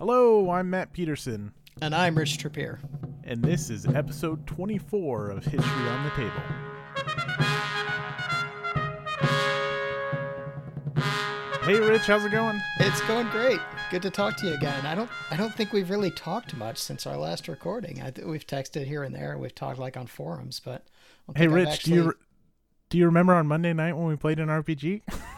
Hello, I'm Matt Peterson, And I'm Rich Trappier. and this is episode 24 of History on the Table. Hey, Rich, how's it going? It's going great. Good to talk to you again. I don't I don't think we've really talked much since our last recording. I th- we've texted here and there. We've talked like on forums, but Hey, think I've Rich, do you actually- do you remember on Monday night when we played an RPG?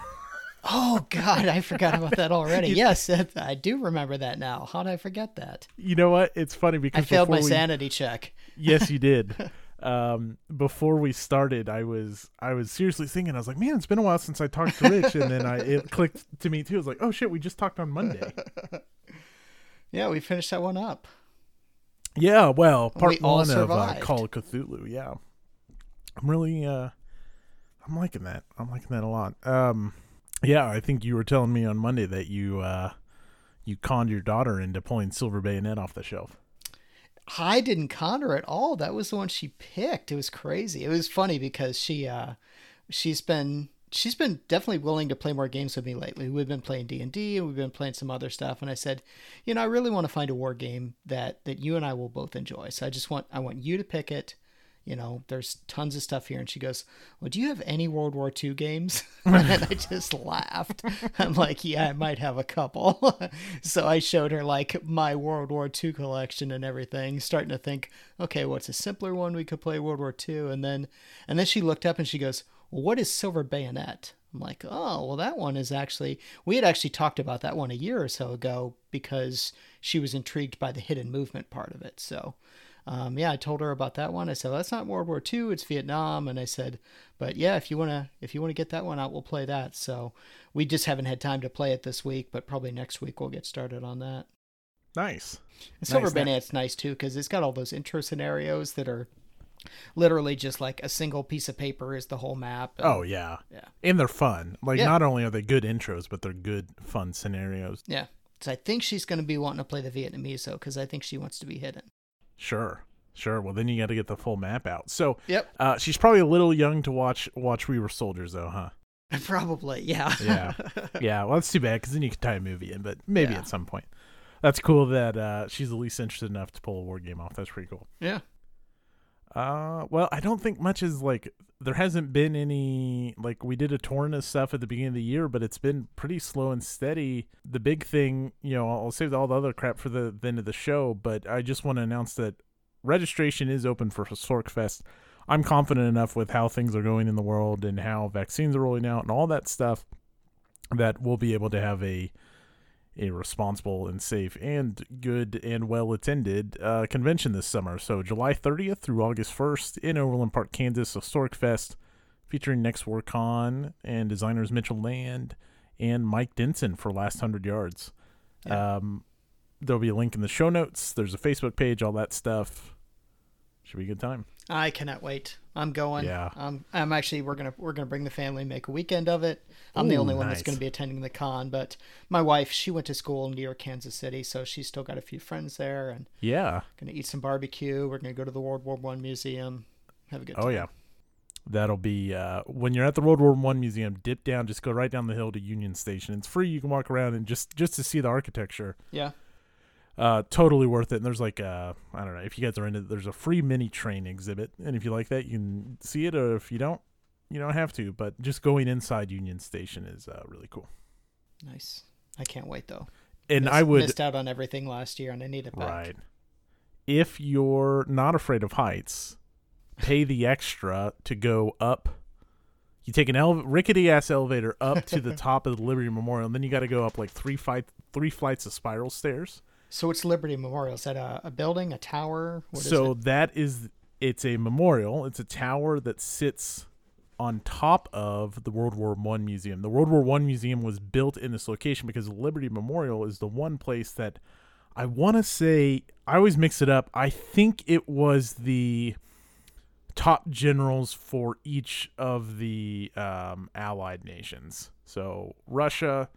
Oh God, I forgot about that already. yes, I do remember that now. How did I forget that? You know what? It's funny because I failed my we- sanity check. Yes, you did. um, before we started, I was I was seriously thinking. I was like, man, it's been a while since I talked to Rich, and then I it clicked to me too. I was like, oh shit, we just talked on Monday. Yeah, we finished that one up. Yeah, well, part We one of uh. Call of Cthulhu. Yeah, I'm really, uh, I'm liking that. I'm liking that a lot. Um, yeah, I think you were telling me on Monday that you, uh, you conned your daughter into pulling Silver Bayonet off the shelf. I didn't con her at all. That was the one she picked. It was crazy. It was funny because she uh she's been she's been definitely willing to play more games with me lately. We've been playing D&D and we've been playing some other stuff and I said, "You know, I really want to find a war game that that you and I will both enjoy. So I just want I want you to pick it. You know, there's tons of stuff here." And she goes, "Well, do you have any World War II games?" and I just laughed. I'm like, "Yeah, I might have a couple." so I showed her like my World War II collection and everything, starting to think, "Okay, what's a simpler one we could play World War II?" And then and then she looked up and she goes, well, "What is Silver Bayonet?" I'm like, "Oh, well, that one is actually we had actually talked about that one a year or so ago because she was intrigued by the hidden movement part of it." So um, yeah, I told her about that one. I said, well, "That's not World War II; it's Vietnam." And I said, "But yeah, if you wanna if you wanna get that one out, we'll play that." So we just haven't had time to play it this week, but probably next week we'll get started on that. Nice. And Silver Nice. Bayonet's nice too because it's got all those intro scenarios that are literally just like a single piece of paper is the whole map. and- Oh yeah, yeah, and they're fun. Like Yeah. not only are they good intros, but they're good fun scenarios. yeah. So I think she's going to be wanting to play the Vietnamese though because I think she wants to be hidden. Sure, sure. Well, then you got to get the full map out. So Yep, uh, she's probably a little young to watch watch We Were Soldiers, though, huh? probably. Yeah. Yeah. yeah, well, that's too bad because then you could tie a movie in, but maybe Yeah. at some point. That's cool that uh, she's at least interested enough to pull a war game off. That's pretty cool. yeah. Uh, well, I don't think much is like there hasn't been any like we did a torrent of stuff at the beginning of the year, but it's been pretty slow and steady. The big thing, you know, I'll save all the other crap for the, the end of the show, but I just want to announce that registration is open for Sork Fest. I'm confident enough with how things are going in the world and how vaccines are rolling out and all that stuff that we'll be able to have a a responsible and safe and good and well attended uh, convention this summer. So July 30th through August 1st in Overland Park, Kansas, Historic Fest, featuring Next WorkCon and designers Mitchell Land and Mike Denson for Last Hundred Yards. Yeah. Um, there'll be a link in the show notes. There's a Facebook page, all that stuff. Should be a good time. I cannot wait. I'm going. Yeah. Um, I'm actually we're gonna we're gonna bring the family, make a weekend of it. I'm the Ooh, only one that's gonna be attending the con, but my wife she went to school near Kansas City, so she's still got a few friends there, and Yeah. gonna eat some barbecue. We're gonna go to the World War One museum, have a good time. Oh yeah. That'll be uh, when you're at the World War One museum. Dip down, just go right down the hill to Union Station. It's free. You can walk around and just just to see the architecture. Yeah. Uh, totally worth it. And there's like uh, I don't know if you guys are into. There's a free mini train exhibit, and if you like that, you can see it. Or if you don't, you don't have to. But just going inside Union Station is uh, really cool. Nice. I can't wait though. And Missed- I would missed out on everything last year, and I need it back. Right. If you're not afraid of heights, pay the extra to go up. You take an ele- rickety ass elevator up to the top of the Liberty Memorial, and then you got to go up like three flight three flights of spiral stairs. So it's Liberty Memorial. Is that a, a building, a tower? What is so it? that is it's a memorial. It's a tower that sits on top of the World War One museum. The World War One museum was built in this location because Liberty Memorial is the one place that I want to say I always mix it up. I think it was the top generals for each of the um, allied nations. So Russia,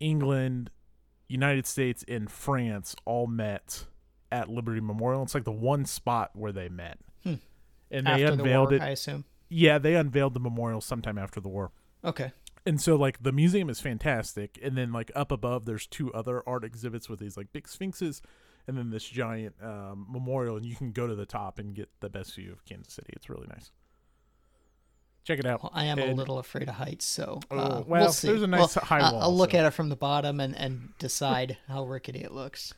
England, United States, and France all met at Liberty Memorial. It's like the one spot where they met. Hmm. And they After the unveiled war, it. I assume. Yeah, they unveiled the memorial sometime after the war. Okay. and so like the museum is fantastic and then like up above there's two other art exhibits with these like big sphinxes and then this giant um, memorial and you can go to the top and get the best view of kansas city it's really nice check it out Well, I am a little afraid of heights, so Oh, uh, well, we'll see. there's a nice Well, high wall, I'll look so- at it from the bottom and, and decide how rickety it looks.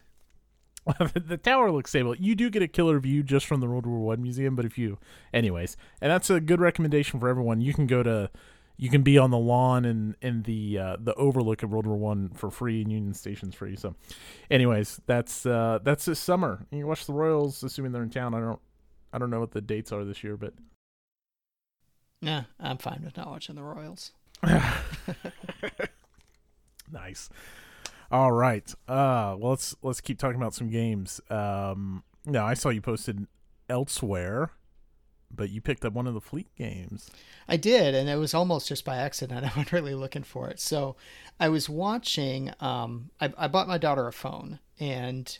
the tower looks stable. You do get a killer view just from the World War One museum, but if you, anyways, and that's a good recommendation for everyone. You can go to, you can be on the lawn and in the uh, the overlook of World War One for free and Union Station's free. So, anyways, that's uh, that's this summer. You can watch the Royals, assuming they're in town. I don't, I don't know what the dates are this year, but Yeah, I'm fine with not watching the Royals. nice. All right. Uh, well, let's let's keep talking about some games. Um, now I saw you posted elsewhere, but you picked up one of the Fleet games. I did, and it was almost just by accident. I wasn't really looking for it. So I was watching. Um, I, I bought my daughter a phone, and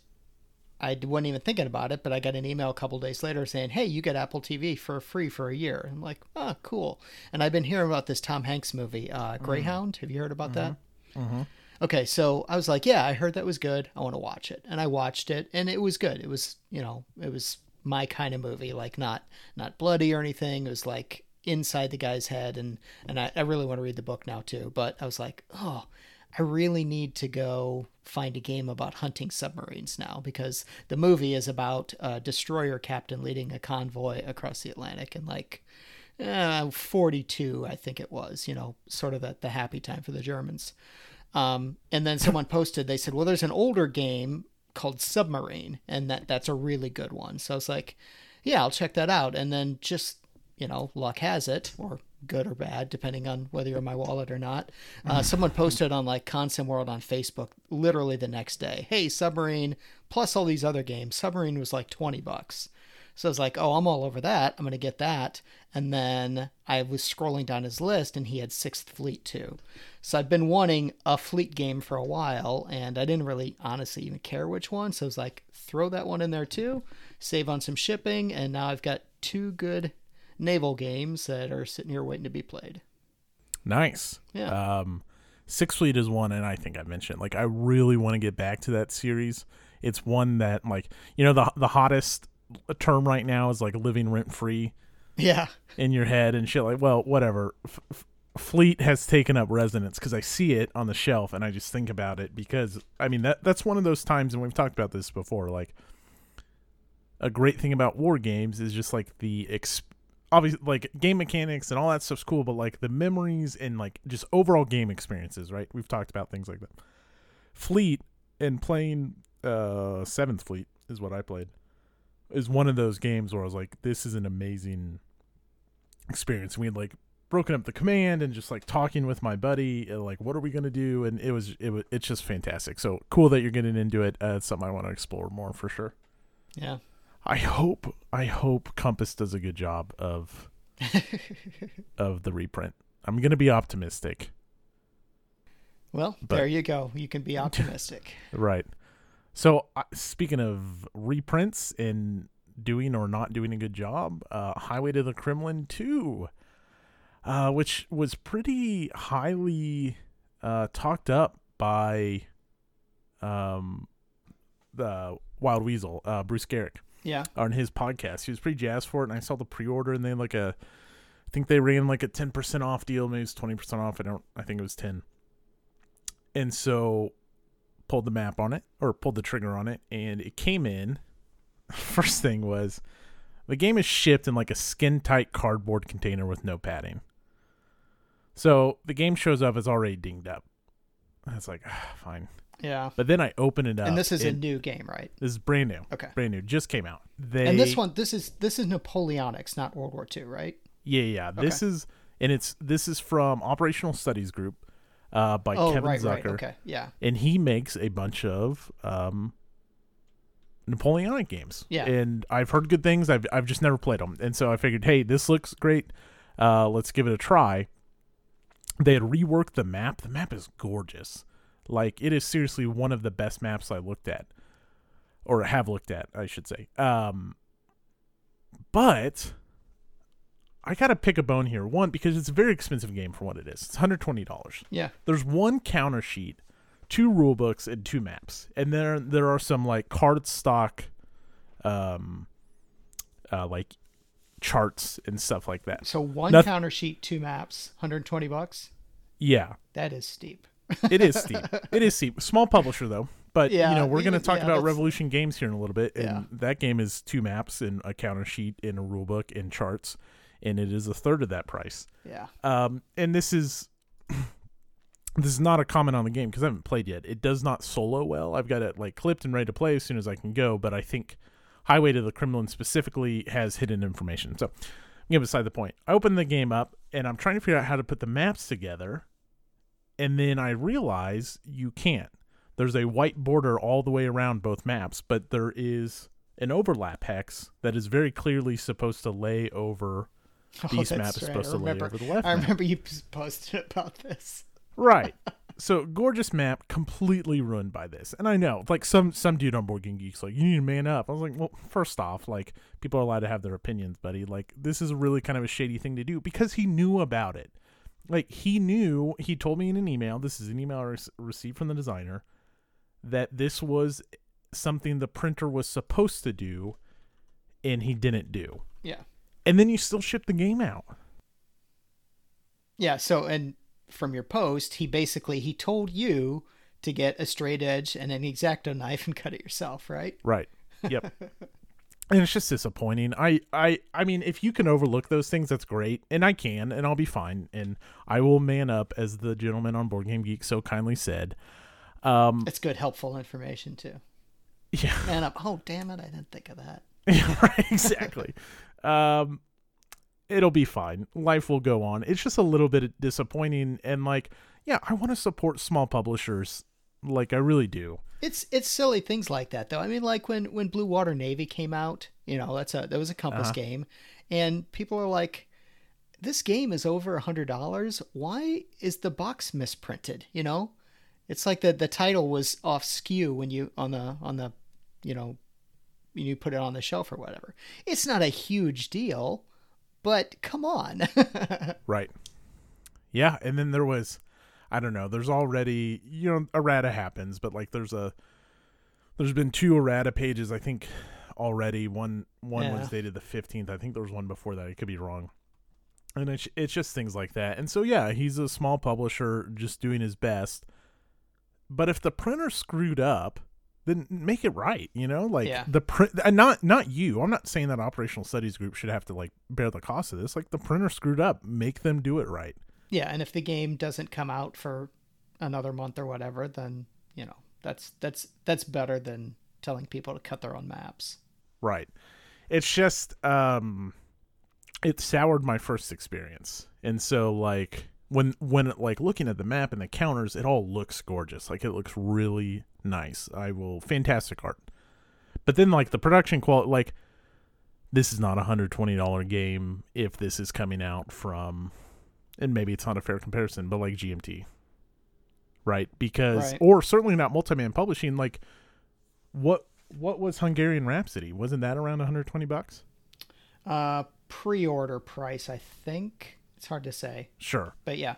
I wasn't even thinking about it, but I got an email a couple days later saying, "Hey, you get Apple TV for free for a year." I'm like, "Oh, cool." And I've been hearing about this Tom Hanks movie, uh, Greyhound. Have you heard about that? Mm-hmm. Okay, so I was like, yeah, I heard that was good. I want to watch it, and I watched it, and it was good. It was, you know, it was my kind of movie, like not not bloody or anything. It was like inside the guy's head, and and I, I really want to read the book now too. But I was like, oh, I really need to go find a game about hunting submarines now because the movie is about a destroyer captain leading a convoy across the Atlantic and like uh, 42, I think it was, you know, sort of at the happy time for the Germans. Um, and then someone posted, they said, well, there's an older game called Submarine, and that that's a really good one. So I was like, yeah, I'll check that out. And then just, you know, luck has it, or good or bad, depending on whether you're in my wallet or not. Uh, someone posted on like Consim World on Facebook literally the next day, hey, Submarine plus all these other games. Submarine was like 20 bucks. So I was like, oh, I'm all over that. I'm going to get that. And then I was scrolling down his list and he had Sixth Fleet too. So I've been wanting a fleet game for a while and I didn't really honestly even care which one. So I was like, throw that one in there too, save on some shipping. And now I've got two good naval games that are sitting here waiting to be played. Nice. Yeah. Um, Six Fleet is one, and I think I mentioned like I really want to get back to that series. It's one that like you know the the hottest term right now is like living rent free Yeah. in your head and shit. Like, well, whatever. F- f- Fleet has taken up resonance because I see it on the shelf and I just think about it because I mean that that's one of those times and we've talked about this before. Like a great thing about war games is just like the ex- obviously like game mechanics and all that stuff's cool, but like the memories and like just overall game experiences. Right? We've talked about things like that. Fleet and playing uh Seventh Fleet is what I played is one of those games where I was like, this is an amazing experience. We had like broken up the command and just like talking with my buddy, and, like, what are we gonna do? And it was it was it's just fantastic. So cool that you're getting into it. Uh, it's something I want to explore more for sure. Yeah. I hope I hope Compass does a good job of of the reprint. I'm gonna be optimistic. Well, But- there you go. You can be optimistic. Right. So uh, speaking of reprints and doing or not doing a good job, uh, Highway to the Kremlin 2, uh, which was pretty highly uh, talked up by um, the Wild Weasel, uh, Bruce Geryk, yeah. on his podcast. He was pretty jazzed for it, and I saw the pre-order, and they had like a, I think they ran like a ten percent off deal, maybe twenty percent off. I don't, I think it was ten. And so, pulled the map on it, or pulled the trigger on it, and it came in. First thing was, the game is shipped in like a skin-tight cardboard container with no padding. So the game shows up, it's already dinged up. It's like, ah, fine. Yeah. But then I open it up, And this is a new game, right? this is brand new, Okay. brand new, just came out. They And this one, this is this is Napoleonics, not World War II, right? Yeah, yeah. This is and it's this is from Operational Studies Group uh by oh, Kevin right, Zucker. right. Okay, yeah, And he makes a bunch of um Napoleonic games. Yeah. And I've heard good things. I've I've just never played them. And so I figured, "Hey, this looks great. Uh let's give it a try." They had reworked the map. The map is gorgeous. Like it is seriously one of the best maps I looked at or have looked at, I should say. Um but I gotta pick a bone here. One because it's a very expensive game for what it is. It's hundred twenty dollars. Yeah. There's one counter sheet, two rule books, and two maps, and there there are some like card stock, um, uh, like charts and stuff like that. So one Noth- counter sheet, two maps, 120 bucks. Yeah, That is steep. it is steep. it is steep. Small publisher though. But Yeah, you know, we're going to talk yeah, about that's- Revolution Games here in a little bit, and Yeah. that game is two maps and a counter sheet and a rule book and charts, and it is a third of that price. Yeah. Um, and this is this is not a comment on the game because I haven't played yet. It does not solo well. I've got it like clipped and ready to play as soon as I can go, but I think Highway to the Kremlin specifically has hidden information. So, I'm yeah, beside the point. I open the game up and I'm trying to figure out how to put the maps together, and then I realize you can't. There's a white border all the way around both maps, but there is an overlap hex that is very clearly supposed to lay over Oh, east map right. supposed I to lay over the left I map. remember you posted about this. Right. So gorgeous map, completely ruined by this. And I know, like some some dude on Board Game Geeks, like you need to man up. I was like, well, first off, like people are allowed to have their opinions, buddy. Like this is really kind of a shady thing to do because he knew about it. Like he knew. He told me in an email. This is an email I re- received from the designer that this was something the printer was supposed to do, and he didn't do. Yeah. And then you still ship the game out. Yeah. So, and from your post, he basically he told you to get a straight edge and an exacto knife and cut it yourself, right? Right. Yep. and it's just disappointing. I, I I mean, if you can overlook those things, that's great, and I can, and I'll be fine, and I will man up, as the gentleman on Board Game Geek so kindly said. Um, It's good, helpful information too. yeah, Man up. Oh, damn it! I didn't think of that. right, exactly. um, it'll be fine. Life will go on. It's just a little bit disappointing, and like, yeah, I want to support small publishers, like I really do. It's it's silly things like that though. I mean, like when when Blue Water Navy came out, you know, that's a that was a Compass Uh-huh. game, and people are like, "This game is over a hundred dollars. Why is the box misprinted?" You know, it's like the the title was off skew when you on the on the, you know, when you put it on the shelf or whatever. It's not a huge deal, but come on. Right. Yeah, and then there was I don't know, there's already you know, errata happens, but like there's a there's been two errata pages, I think already. One one Yeah. was dated the fifteenth. I think there was one before that. I could be wrong. And it's it's just things like that. And so yeah, he's a small publisher just doing his best. But if the printer screwed up, then make it right, you know? Like Yeah. the print and not not you. I'm not saying that operational studies group should have to like bear the cost of this. Like the printer screwed up, make them do it right. Yeah, and if the game doesn't come out for another month or whatever, then you know that's that's that's better than telling people to cut their own maps. Right. It's just um it soured my first experience. And so like when when like looking at the map and the counters, it all looks gorgeous. Like it looks really nice. I will fantastic art. But then like the production quality like this is not a hundred twenty dollar game if this is coming out from and maybe it's not a fair comparison, but like GMT. Right? Because Right. or certainly not multi-man publishing like what what was Hungarian Rhapsody? Wasn't that around 120 bucks? Uh, pre-order price, I think. It's hard to say, Sure. but yeah,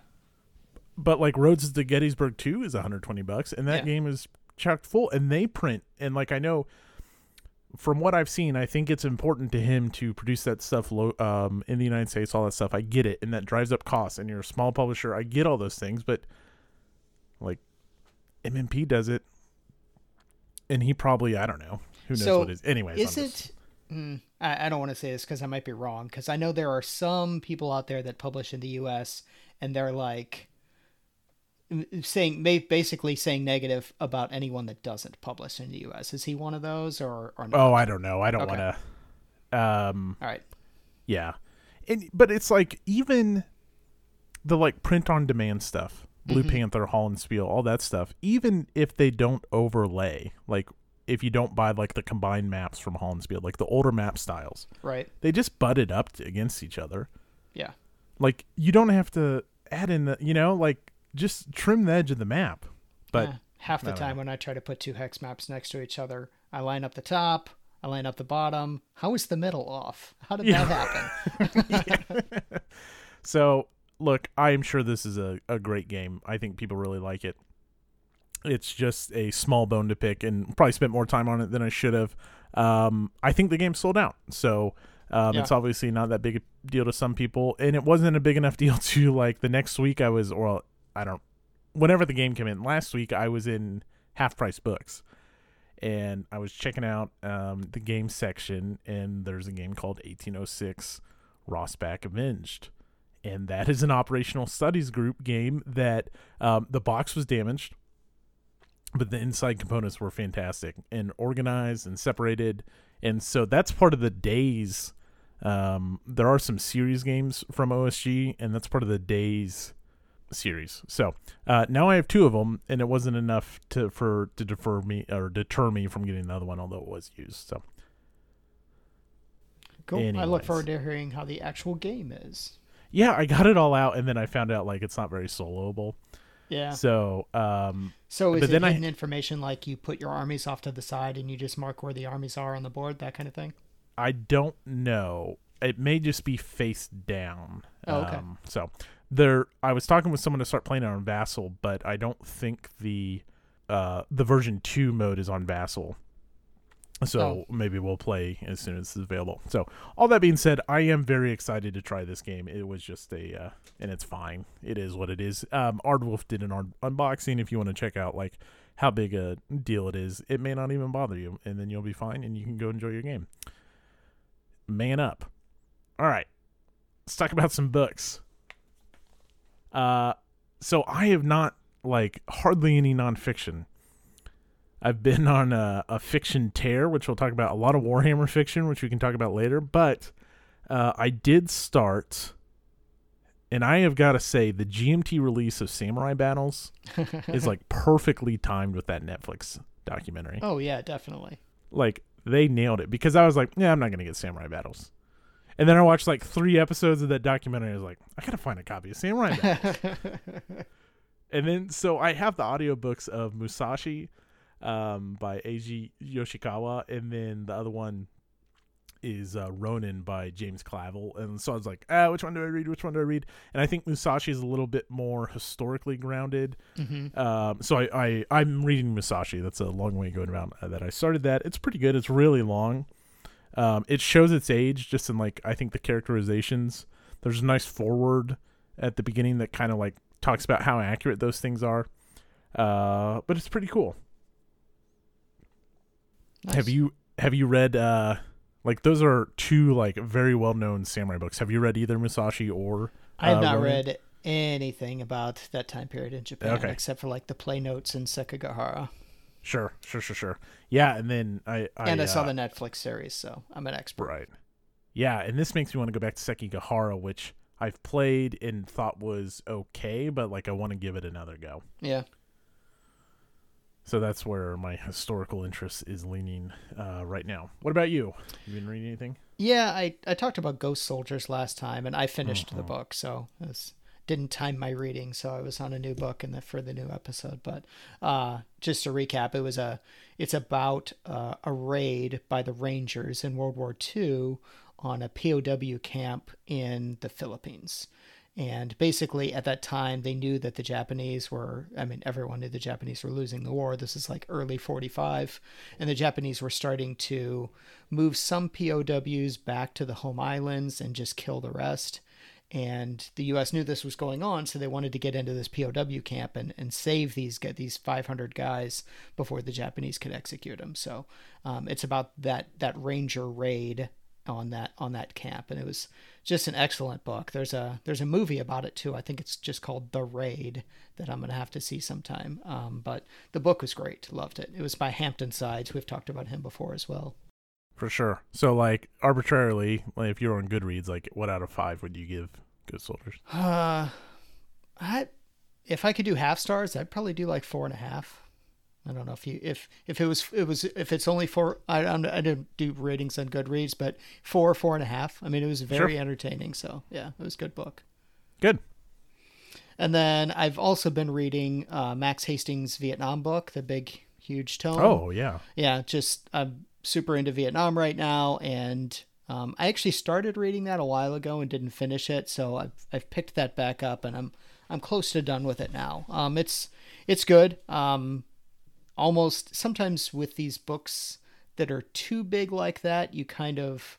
But like Roads to Gettysburg 2 is 120 bucks and that Yeah. game is chocked full and they print and like I know from what I've seen, I think it's important to him to produce that stuff lo- um, in the United States, all that stuff. I get it, and that drives up costs. And you're a small publisher, I get all those things, but like MMP does it, and he probably I don't know who knows So, what it is. Anyways, is I'm it? just- Mm, I, I don't want to say this because I might be wrong. Because I know there are some people out there that publish in the U.S. and they're like saying, basically saying negative about anyone that doesn't publish in the U.S. Is he one of those or or not? Oh, I don't know. I don't Okay. want to. Um, All right. Yeah. And but it's like even the like print on demand stuff, Blue Mhm. Panther, Holland Spiel, all that stuff, even if they don't overlay, like if you don't buy like the combined maps from Holland Spiel, like the older map styles, Right. they just butted up against each other. Yeah. Like you don't have to add in the, you know, like just trim the edge of the map. But Yeah. half the time know. when I try to put two hex maps next to each other, I line up the top, I line up the bottom. How is the middle off? How did yeah. that happen? so, look, I am sure this is a, a great game. I think people really like it. It's just a small bone to pick and probably spent more time on it than I should have. Um, I think the game sold out. So, um, yeah. It's obviously not that big a deal to some people, and it wasn't a big enough deal to like the next week. I was, or I don't, whenever the game came in last week, I was in half price books, and I was checking out um, the game section, and there's a game called 1806 Rossbach Avenged. And that is an operational studies group game that um, the box was damaged, but the inside components were fantastic and organized and separated. And so that's part of the days um, there are some series games from OSG, and that's part of the Days series. So uh, now I have two of them, and it wasn't enough to for to defer me or deter me from getting another one, although it was used. So cool. Anyways. I look forward to hearing how the actual game is. Yeah, I got it all out, and then I found out like it's not very soloable. Yeah. So, um, so is it then hidden I, information like you put your armies off to the side and you just mark where the armies are on the board, that kind of thing? I don't know. It may just be face down. Oh, okay. Um, so there, I was talking with someone to start playing it on Vassal, but I don't think the uh, the version two mode is on Vassal. So oh. maybe we'll play as soon as it's available. So all that being said, I am very excited to try this game. It was just a, uh, and it's fine. It is what it is. Um, Ardwolf did an un- unboxing. If you want to check out like how big a deal it is, it may not even bother you, and then you'll be fine, and you can go enjoy your game man up. All right, let's talk about some books. Uh, so I have not like hardly any nonfiction. I've been on a, a fiction tear, which we'll talk about. A lot of Warhammer fiction, which we can talk about later. But uh, I did start, and I have got to say, the GMT release of Samurai Battles is like perfectly timed with that Netflix documentary. Oh yeah, definitely. Like they nailed it because I was like, yeah, I'm not gonna get Samurai Battles. And then I watched like three episodes of that documentary. I was like, I gotta find a copy of Samurai Battles. and then so I have the audiobooks of Musashi um, by Eiji Yoshikawa, and then the other one is uh, Ronin by James Clavell, and so I was like, ah, which one do I read? Which one do I read? And I think Musashi is a little bit more historically grounded. Mm-hmm. Um, so I, I am reading Musashi. That's a long way going around uh, that I started that. It's pretty good. It's really long. Um, it shows its age just in like I think the characterizations. There's a nice forward at the beginning that kind of like talks about how accurate those things are. Uh, but it's pretty cool. Nice. Have you have you read uh like those are two like very well known samurai books. Have you read either Musashi or? I have uh, not Ronin? read anything about that time period in Japan okay. except for like the play notes in Sekigahara. Sure, sure, sure, sure. Yeah, and then I, I and I saw uh, the Netflix series, so I'm an expert. Right. Yeah, and this makes me want to go back to Sekigahara, which I've played and thought was okay, but like I want to give it another go. Yeah. So that's where my historical interest is leaning uh, right now. What about you? You been reading anything? Yeah, I, I talked about Ghost Soldiers last time, and I finished the mm-hmm. book, so it didn't time my reading, so I was on a new book the for the new episode. But uh, just to recap, it was a it's about uh, a raid by the Rangers in World War II on a POW camp in the Philippines. And basically, at that time, they knew that the Japanese were, I mean, everyone knew the Japanese were losing the war. This is like early 45. And the Japanese were starting to move some POWs back to the home islands and just kill the rest. And the U.S. knew this was going on, so they wanted to get into this POW camp and, and save these get these 500 guys before the Japanese could execute them. So um, it's about that that Ranger raid on that on that camp, and it was just an excellent book. There's a there's a movie about it too. I think it's just called The Raid that I'm gonna have to see sometime. Um, but the book was great. Loved it. It was by Hampton Sides. We've talked about him before as well. For sure. So like arbitrarily, like if you're on Goodreads, like what out of five would you give Ghost Soldiers? Uh, I if I could do half stars, I'd probably do like four and a half. I don't know if you if if it was it was if it's only four. I I didn't do ratings on Goodreads, but four four and a half. I mean, it was very sure. entertaining. So yeah, it was a good book. Good. And then I've also been reading uh, Max Hastings' Vietnam book, the big huge tome. Oh yeah, yeah. Just I'm super into Vietnam right now, and um, I actually started reading that a while ago and didn't finish it, so I've I've picked that back up, and I'm I'm close to done with it now. Um, it's it's good. Um, almost sometimes with these books that are too big like that, you kind of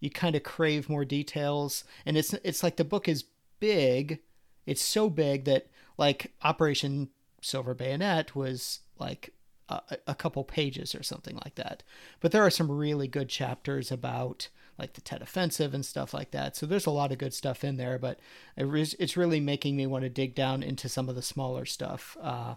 you kind of crave more details, and it's it's like the book is big. It's so big that like Operation Silver Bayonet was like a, couple pages or something like that. But there are some really good chapters about like the Tet Offensive and stuff like that. So there's a lot of good stuff in there, but it's really making me want to dig down into some of the smaller stuff. Uh,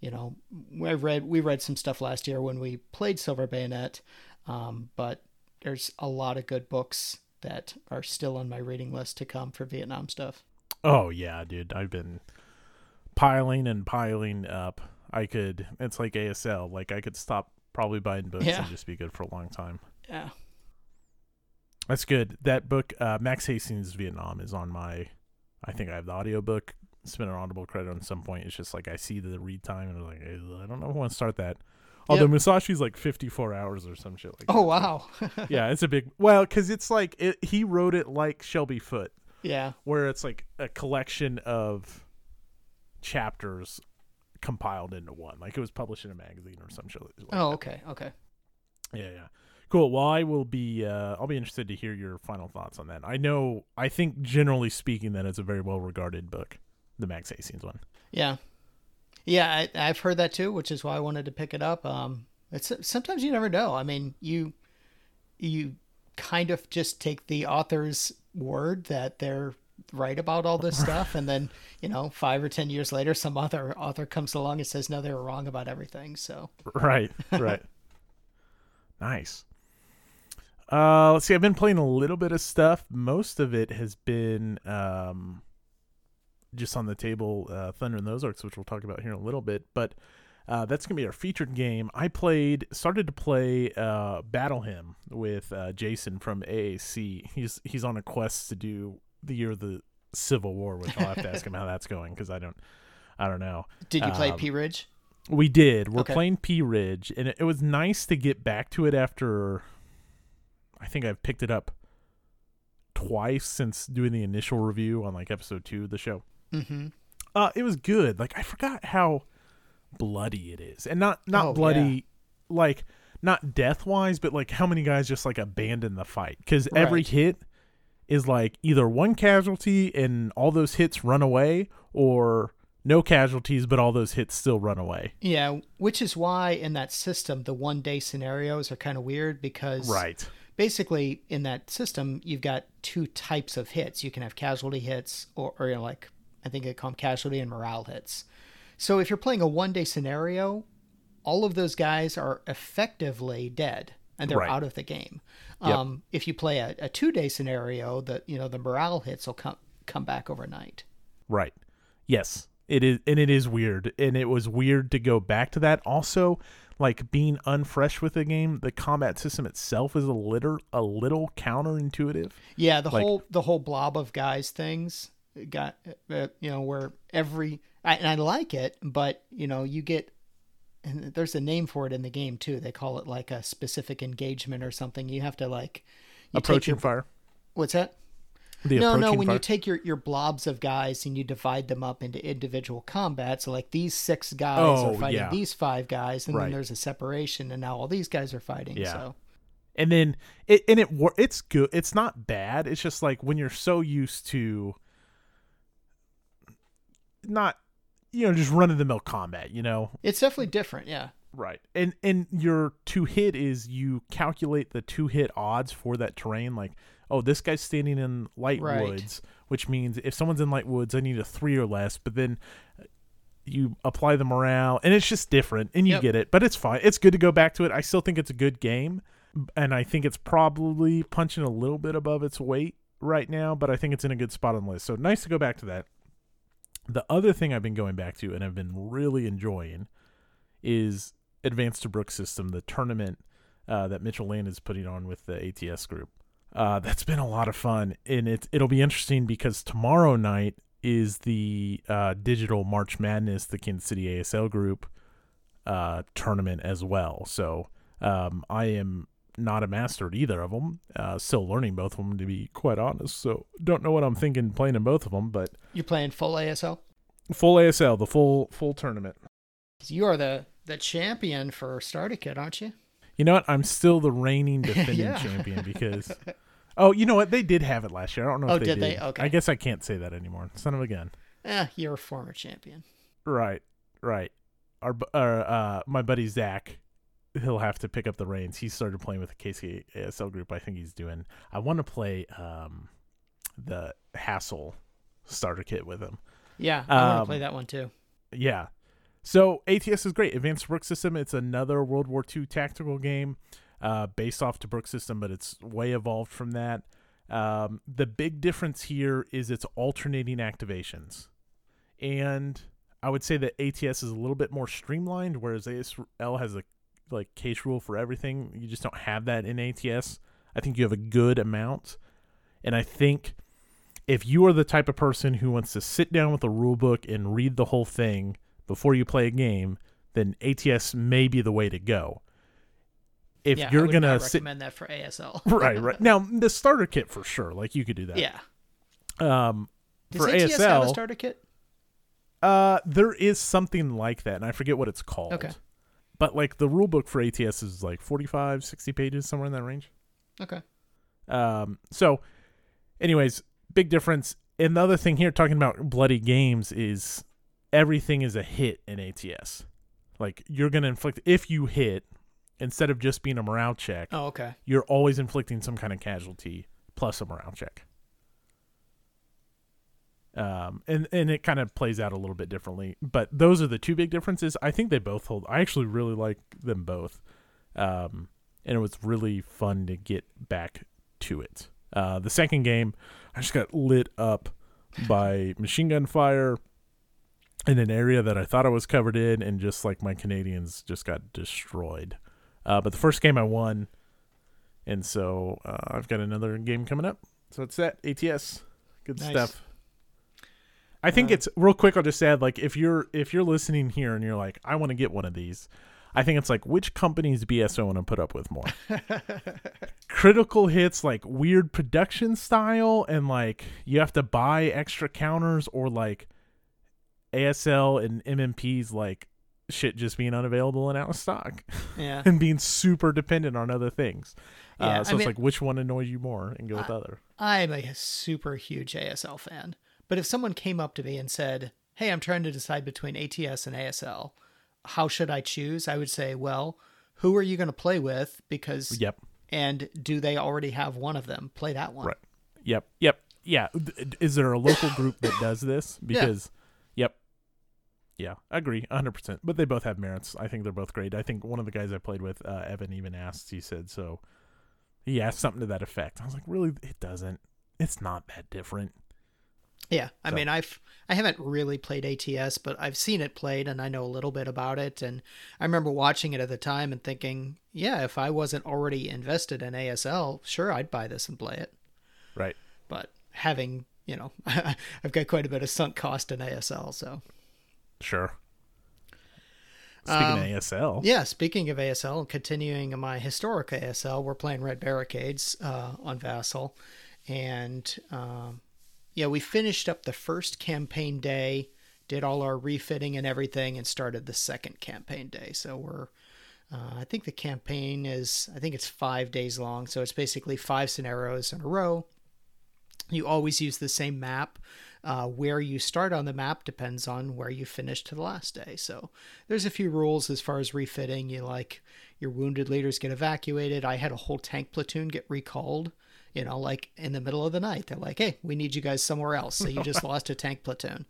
you know, I read we read some stuff last year when we played Silver Bayonet, um, but there's a lot of good books that are still on my reading list to come for Vietnam stuff. Oh yeah, dude, I've been piling and piling up. I could. It's like ASL. Like I could stop probably buying books yeah. and just be good for a long time. Yeah. That's good. That book, uh, Max Hastings Vietnam, is on my. I think I have the audiobook. Spend an audible credit on some point. It's just like I see the read time and I'm like, I don't know if I want to start that. Although yep. Musashi's like 54 hours or some shit like oh, wow. yeah, it's a big. Well, because it's like it, he wrote it like Shelby Foote. Yeah. Where it's like a collection of chapters compiled into one. Like it was published in a magazine or some shit. Like oh, okay, okay. Yeah, yeah. Cool. Well, I will be. Uh, I'll be interested to hear your final thoughts on that. I know. I think generally speaking, that it's a very well regarded book, the Max Hastings one. Yeah, yeah. I, have heard that too, which is why I wanted to pick it up. Um, it's sometimes you never know. I mean, you you kind of just take the author's word that they're right about all this stuff and then you know five or ten years later some other author comes along and says no they were wrong about everything so right right nice uh let's see i've been playing a little bit of stuff most of it has been um just on the table uh Thunder in the Ozarks which we'll talk about here in a little bit but uh, that's gonna be our featured game. I played, started to play uh, Battle Hymn with uh, Jason from AAC. He's he's on a quest to do the year of the Civil War, which I'll have to ask him how that's going because I don't, I don't know. Did you play um, Pea Ridge? We did. We're okay. playing Pea Ridge, and it, it, was nice to get back to it after. I think I've picked it up twice since doing the initial review on like episode two of the show. Mm-hmm. Uh, it was good. Like I forgot how bloody it is, and not not oh, bloody, yeah. like not death wise, but like how many guys just like abandon the fight because right. every hit is like either one casualty and all those hits run away or no casualties but all those hits still run away. Yeah, which is why in that system the one day scenarios are kind of weird because Right. Basically in that system you've got two types of hits. You can have casualty hits or, or you know, like I think they call them casualty and morale hits. So if you're playing a one day scenario, all of those guys are effectively dead and they're right. out of the game. Yep. Um, if you play a, a two day scenario, the you know the morale hits will come come back overnight. Right. Yes. It is, and it is weird, and it was weird to go back to that. Also, like being unfresh with the game, the combat system itself is a little a little counterintuitive. Yeah, the like, whole the whole blob of guys things got uh, you know where every I, and I like it, but you know you get and there's a name for it in the game too. They call it like a specific engagement or something. You have to like approaching your, fire. What's that? The no, no. When fire. you take your your blobs of guys and you divide them up into individual combat, so like these six guys oh, are fighting yeah. these five guys, and right. then there's a separation, and now all these guys are fighting. Yeah. So. And then it and it it's good. It's not bad. It's just like when you're so used to not you know just run of the mill combat you know? It's definitely different yeah. Right. And and your two hit is you calculate the two hit odds for that terrain like oh this guy's standing in light right. woods which means if someone's in light woods i need a three or less but then uh, you apply the morale and it's just different and you yep. get it but it's fine. It's good to go back to it. I still think it's a good game and i think it's probably punching a little bit above its weight right now but i think it's in a good spot on the list. So nice to go back to that the other thing I've been going back to and I've been really enjoying is Advanced Tobruk System, the tournament uh, that Mitchell Land is putting on with the ATS group. Uh, that's been a lot of fun, and it it'll be interesting because tomorrow night is the uh, digital March Madness, the Kansas City ASL group uh, tournament as well. So Um, I am not a master at either of them. Uh, still learning both of them, to be quite honest. So don't know what I'm thinking playing in both of them, but You're playing full ASL. full ASL, the full full tournament. You are the the champion for Starter Kit, aren't you? You know what? I'm still the reigning defending Yeah. champion because. Oh, you know what? They did have it last year. I don't know Oh, if they did they? Okay. I guess I can't say that anymore. Son of a gun. Eh, you're a former champion. Right, right. Our, our uh, my buddy Zach, he'll have to pick up the reins. He started playing with the KC ASL group. I think he's doing. I want to play um, the Hassle starter kit with him. Yeah, I want to Um, play that one too. Yeah. So ATS is great. Advanced Tobruk System. It's another World War II tactical game, uh, based off the Tobruk System, but it's way evolved from that. Um, the big difference here is it's alternating activations, and I would say that ATS is a little bit more streamlined, whereas ASL has a like case rule for everything. You just don't have that in ATS. I think you have a good amount, and I think if you are the type of person who wants to sit down with a rule book and read the whole thing before you play a game, then ATS may be the way to go. If yeah, you're gonna sit recommend that for ASL. right, right now, the starter kit for sure, like you could do that. yeah. Um, Does for ATS have a ASL, starter kit? uh, there is something like that, and I forget what it's called. Okay. But like the rule book for ATS is like 45, 60 pages, somewhere in that range. Okay. Um, so, anyways, big difference. Another thing here, talking about bloody games, is everything is a hit in ATS. Like you're gonna inflict if you hit instead of just being a morale check, Oh, okay. you're always inflicting some kind of casualty plus a morale check. Um, and and it kind of plays out a little bit differently, but those are the two big differences. I think they both hold. I actually really like them both, um, and it was really fun to get back to it. Uh, the second game, I just got lit up by machine gun fire in an area that I thought I was covered in, and just like my Canadians just got destroyed. Uh, but the first game I won, and so uh, I've got another game coming up. So it's that ATS, good Nice. stuff. I think Uh, it's real quick. I'll just add, like, if you're if you're listening here and you're like, I want to get one of these, I think it's like which company's BS I want to put up with more. Critical hits like weird production style, and like you have to buy extra counters, or like ASL and MMPs like shit just being unavailable and out of stock Yeah. and being super dependent on other things. Yeah, uh, so I it's mean- like which one annoys you more and go with I- other. I'm a super huge ASL fan. But if someone came up to me and said, Hey, I'm trying to decide between ATS and ASL, how should I choose? I would say, Well, who are you going to play with? Because, Yep. and do they already have one of them? Play that one. Right. Yep. Yep. Yeah. Is there a local group that does this? Because, yep. Yeah, I agree 100%. But they both have merits. I think they're both great. I think one of the guys I played with, uh, Evan, even asked, he said, so he asked something to that effect. I was like, really? It doesn't. It's not that different. Yeah, I So- mean, I've I haven't really played ATS, but I've seen it played, and I know a little bit about it. And I remember watching it at the time and thinking, yeah, if I wasn't already invested in ASL, sure, I'd buy this and play it. Right. But having, you know, I've got quite a bit of sunk cost in ASL, so Sure. Speaking Um, of ASL. yeah. Speaking of ASL, continuing my historic ASL, we're playing Red Barricades uh, on Vassal, and um, yeah, we finished up the first campaign day, did all our refitting and everything, and started the second campaign day. So we're, uh, I think the campaign is, I think it's five days long. So it's basically five scenarios in a row. You always use the same map. Uh, where you start on the map depends on where you finish to the last day. So there's a few rules as far as refitting. You like your wounded leaders get evacuated. I had a whole tank platoon get recalled. You know, like in the middle of the night, they're like, "Hey, we need you guys somewhere else." So you just lost a tank platoon,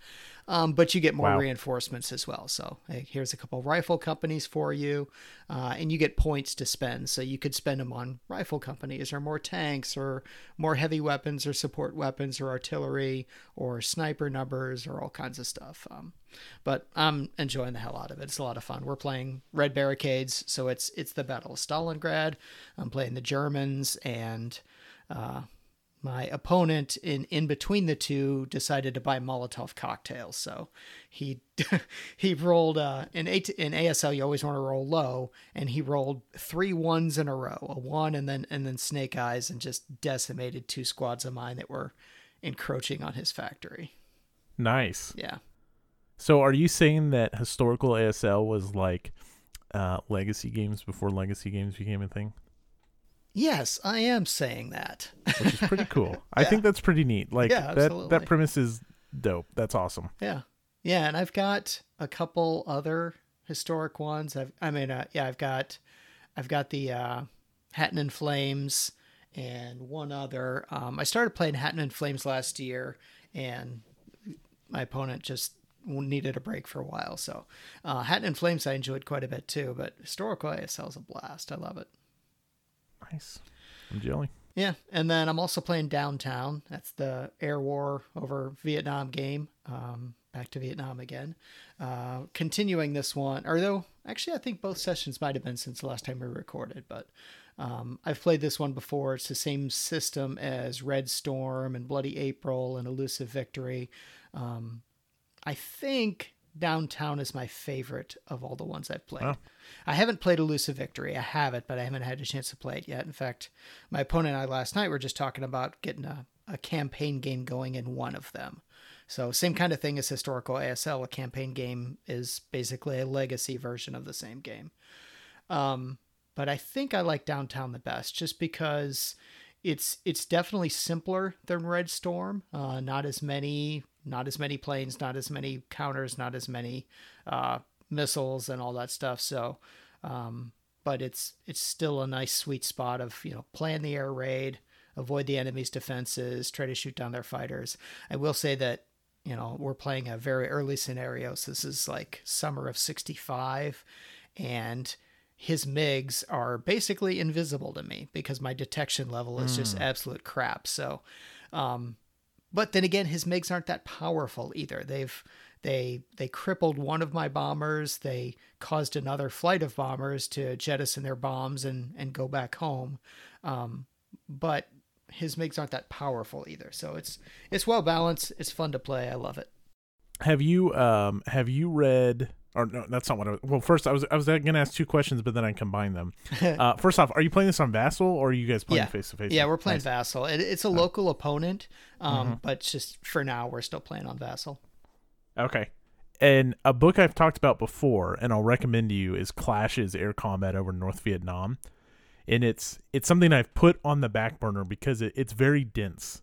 um, but you get more Wow. reinforcements as well. So hey, here's a couple rifle companies for you, uh, and you get points to spend. So you could spend them on rifle companies, or more tanks, or more heavy weapons, or support weapons, or artillery, or sniper numbers, or all kinds of stuff. Um, but I'm enjoying the hell out of it. It's a lot of fun. We're playing Red Barricades, so it's it's the Battle of Stalingrad. I'm playing the Germans, and uh, my opponent in in between the two decided to buy Molotov cocktails. So he he rolled uh, in a, in ASL you always want to roll low, and he rolled three ones in a row, a one and then and then snake eyes, and just decimated two squads of mine that were encroaching on his factory. Nice. Yeah. So are you saying that historical ASL was like uh, legacy games before legacy games became a thing? Yes, I am saying that. Which is pretty cool. I think that's pretty neat. Like Yeah, that that premise is dope. That's awesome. Yeah. Yeah, and I've got a couple other historic ones. I've I mean uh, yeah, I've got I've got the uh Hatten in Flames and one other. Um I started playing Hatten in Flames last year and my opponent just needed a break for a while. So, uh Hatten in Flames I enjoyed quite a bit too, but historical ASL is a blast. I love it. Nice. I'm jelly. Yeah, and then I'm also playing Downtown. That's the air war over Vietnam game. Um, back to Vietnam again. Uh, continuing this one, or though actually I think both sessions might have been since the last time we recorded, but um, I've played this one before. It's the same system as Red Storm and Bloody April and Elusive Victory. Um, I think Downtown is my favorite of all the ones I've played. Wow. I haven't played Elusive Victory. I have it, but I haven't had a chance to play it yet. In fact, my opponent and I last night were just talking about getting a, a campaign game going in one of them. So, same kind of thing as historical ASL. A campaign game is basically a legacy version of the same game. Um, but I think I like Downtown the best just because it's it's definitely simpler than Red Storm. Uh, not as many not as many planes, not as many counters, not as many uh, missiles and all that stuff. So, um, but it's it's still a nice sweet spot of you know plan the air raid, avoid the enemy's defenses, try to shoot down their fighters. I will say that you know we're playing a very early scenario, so this is like summer of '65, and his MIGs are basically invisible to me because my detection level is just absolute crap. So, um, but then again, his MIGs aren't that powerful either. They've they they crippled one of my bombers. They caused another flight of bombers to jettison their bombs and and go back home. Um, but his MIGs aren't that powerful either. So it's it's well balanced. It's fun to play. I love it. Have you um have you read or no that's not what I was well first I was I was gonna ask two questions but then I combined them. uh first off, are you playing this on Vassal or are you guys playing face to face? Yeah, we're playing Nice. Vassal. It, it's a local opponent, um, but just for now, we're still playing on Vassal. Okay. And a book I've talked about before, and I'll recommend to you, is Clashes Air Combat over North Vietnam. And it's it's something I've put on the back burner because it, it's very dense.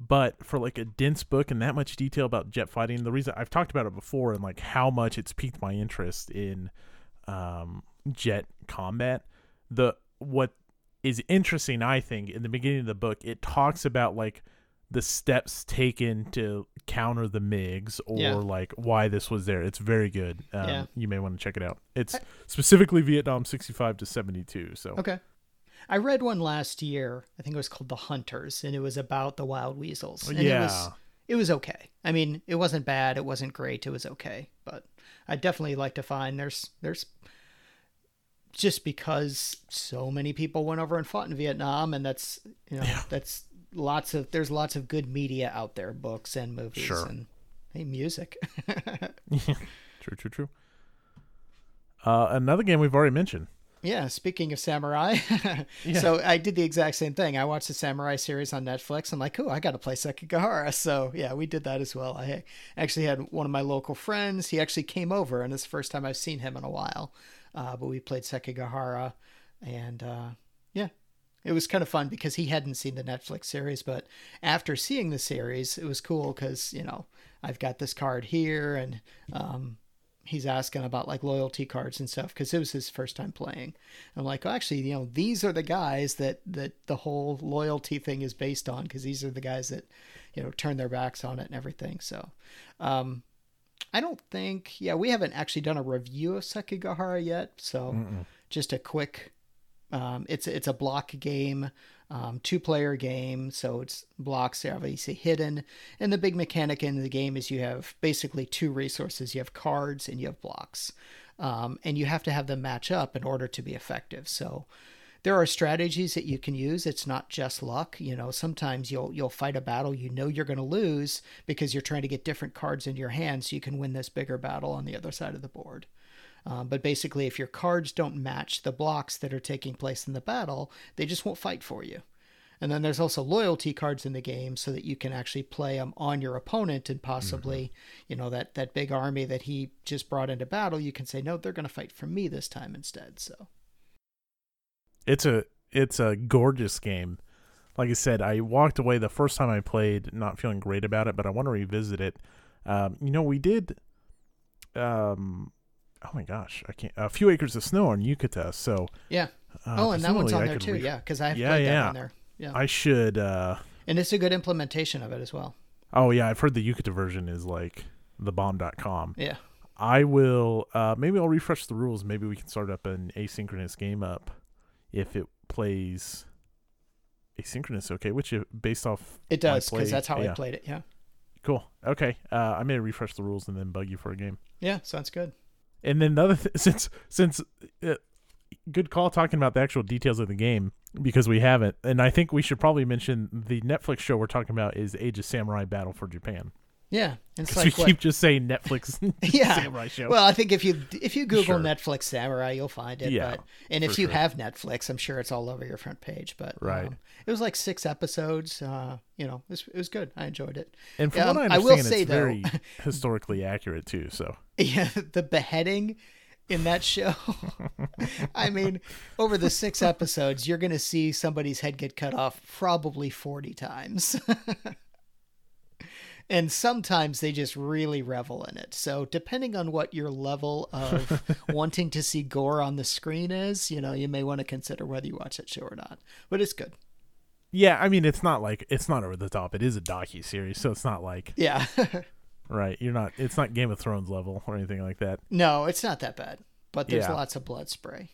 But for like a dense book and that much detail about jet fighting, the reason I've talked about it before and like how much it's piqued my interest in um, jet combat. The what is interesting, I think, in the beginning of the book, it talks about like the steps taken to counter the MiGs or Yeah. like why this was there. It's very good. Um, Yeah. You may want to check it out. It's specifically Vietnam 65 to 72. So Okay. I read one last year. I think it was called The Hunters, and it was about the wild weasels. And It was, yeah. it was okay. I mean, it wasn't bad. It wasn't great. It was okay. But I definitely like to find there's there's just because so many people went over and fought in Vietnam, and that's you know that's lots of there's lots of good media out there, books and movies Sure. and hey, music. True, true, true. Uh, another game we've already mentioned. Yeah, speaking of samurai, so I did the exact same thing. I watched the samurai series on Netflix. I'm like, oh, I got to play Sekigahara. So yeah, we did that as well. I actually had one of my local friends. He actually came over, and it's the first time I've seen him in a while. Uh, but we played Sekigahara, and uh, yeah, it was kind of fun because he hadn't seen the Netflix series. But after seeing the series, it was cool because you know I've got this card here, and um, he's asking about like loyalty cards and stuff because it was his first time playing. I'm like, oh, actually, you know, these are the guys that that the whole loyalty thing is based on because these are the guys that you know turn their backs on it and everything. So, um, I don't think, yeah, we haven't actually done a review of Sekigahara yet. So, just a quick. Um, it's it's a block game, um, two player game, so it's blocks are obviously hidden. And the big mechanic in the game is you have basically two resources: you have cards and you have blocks, um, and you have to have them match up in order to be effective. So there are strategies that you can use. It's not just luck. You know, sometimes you'll you'll fight a battle you know you're going to lose because you're trying to get different cards into your hand so you can win this bigger battle on the other side of the board. Um, but basically, if your cards don't match the blocks that are taking place in the battle, they just won't fight for you. And then there's also loyalty cards in the game so that you can actually play them on your opponent and possibly, mm-hmm. you know, that, that big army that he just brought into battle, you can say, no, they're going to fight for me this time instead. So it's a, it's a gorgeous game. Like I said, I walked away the first time I played not feeling great about it, but I want to revisit it. Um, you know, we did, um, oh my gosh, I can't, a few acres of snow on Yucata. So yeah. Uh, oh, and that one's on I there too. Re- yeah. Cause I've yeah, played yeah. that on there. Yeah. I should. uh And it's a good implementation of it as well. Oh yeah, I've heard the Yucata version is like the bomb.com. Yeah. I will. uh Maybe I'll refresh the rules. Maybe we can start up an asynchronous game up if it plays asynchronous. Okay, which based off it does because that's how yeah. I played it. Yeah. Cool. Okay. Uh, I may refresh the rules and then bug you for a game. Yeah, sounds good. And then the other th- since since uh, good call talking about the actual details of the game because we haven't. And I think we should probably mention the Netflix show we're talking about is Age of Samurai Battle for Japan. Yeah, it's like we what? keep just saying Netflix yeah. Samurai show. Well, I think if you if you Google sure. Netflix Samurai, you'll find it. Yeah, but, and if you sure. have Netflix, I'm sure it's all over your front page. But right, um, it was like six episodes. Uh, you know, it was, it was good. I enjoyed it. And from um, what I understand, I will say, it's though, very historically accurate too. So yeah, the beheading in that show. I mean, over the six episodes, you're going to see somebody's head get cut off probably 40 times. And sometimes they just really revel in it. So, depending on what your level of wanting to see gore on the screen is, you know, you may want to consider whether you watch that show or not. But it's good. Yeah, I mean, it's not like it's not over the top. It is a docu series, so it's not like yeah. Right. You're not it's not Game of Thrones level or anything like that. No, it's not that bad. But there's yeah. lots of blood spray.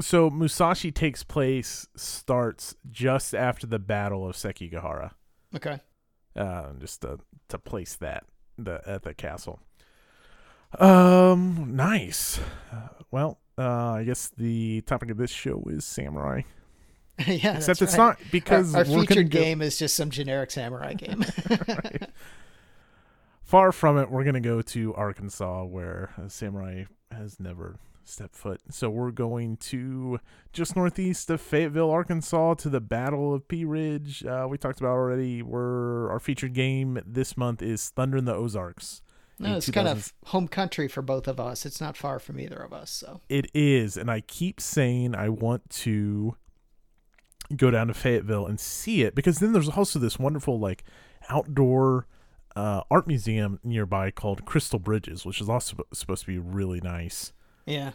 So Musashi takes place starts just after the Battle of Sekigahara. Okay. Uh, just to to place that the at the castle. Um, nice. Uh, well, uh, I guess the topic of this show is samurai. yeah, except it's right. not because our, our featured go... game is just some generic samurai game. right far from it. We're gonna go to Arkansas, where samurai has never stepped foot. So we're going to just northeast of Fayetteville, Arkansas, to the Battle of Pea Ridge. Uh, we talked about already. We're our featured game this month is Thunder in the Ozarks. No, it's kind of home country for both of us. It's not far from either of us, so it is. And I keep saying I want to go down to Fayetteville and see it because then there's also this wonderful like outdoor uh, art museum nearby called Crystal Bridges, which is also supposed to be really nice. Yeah.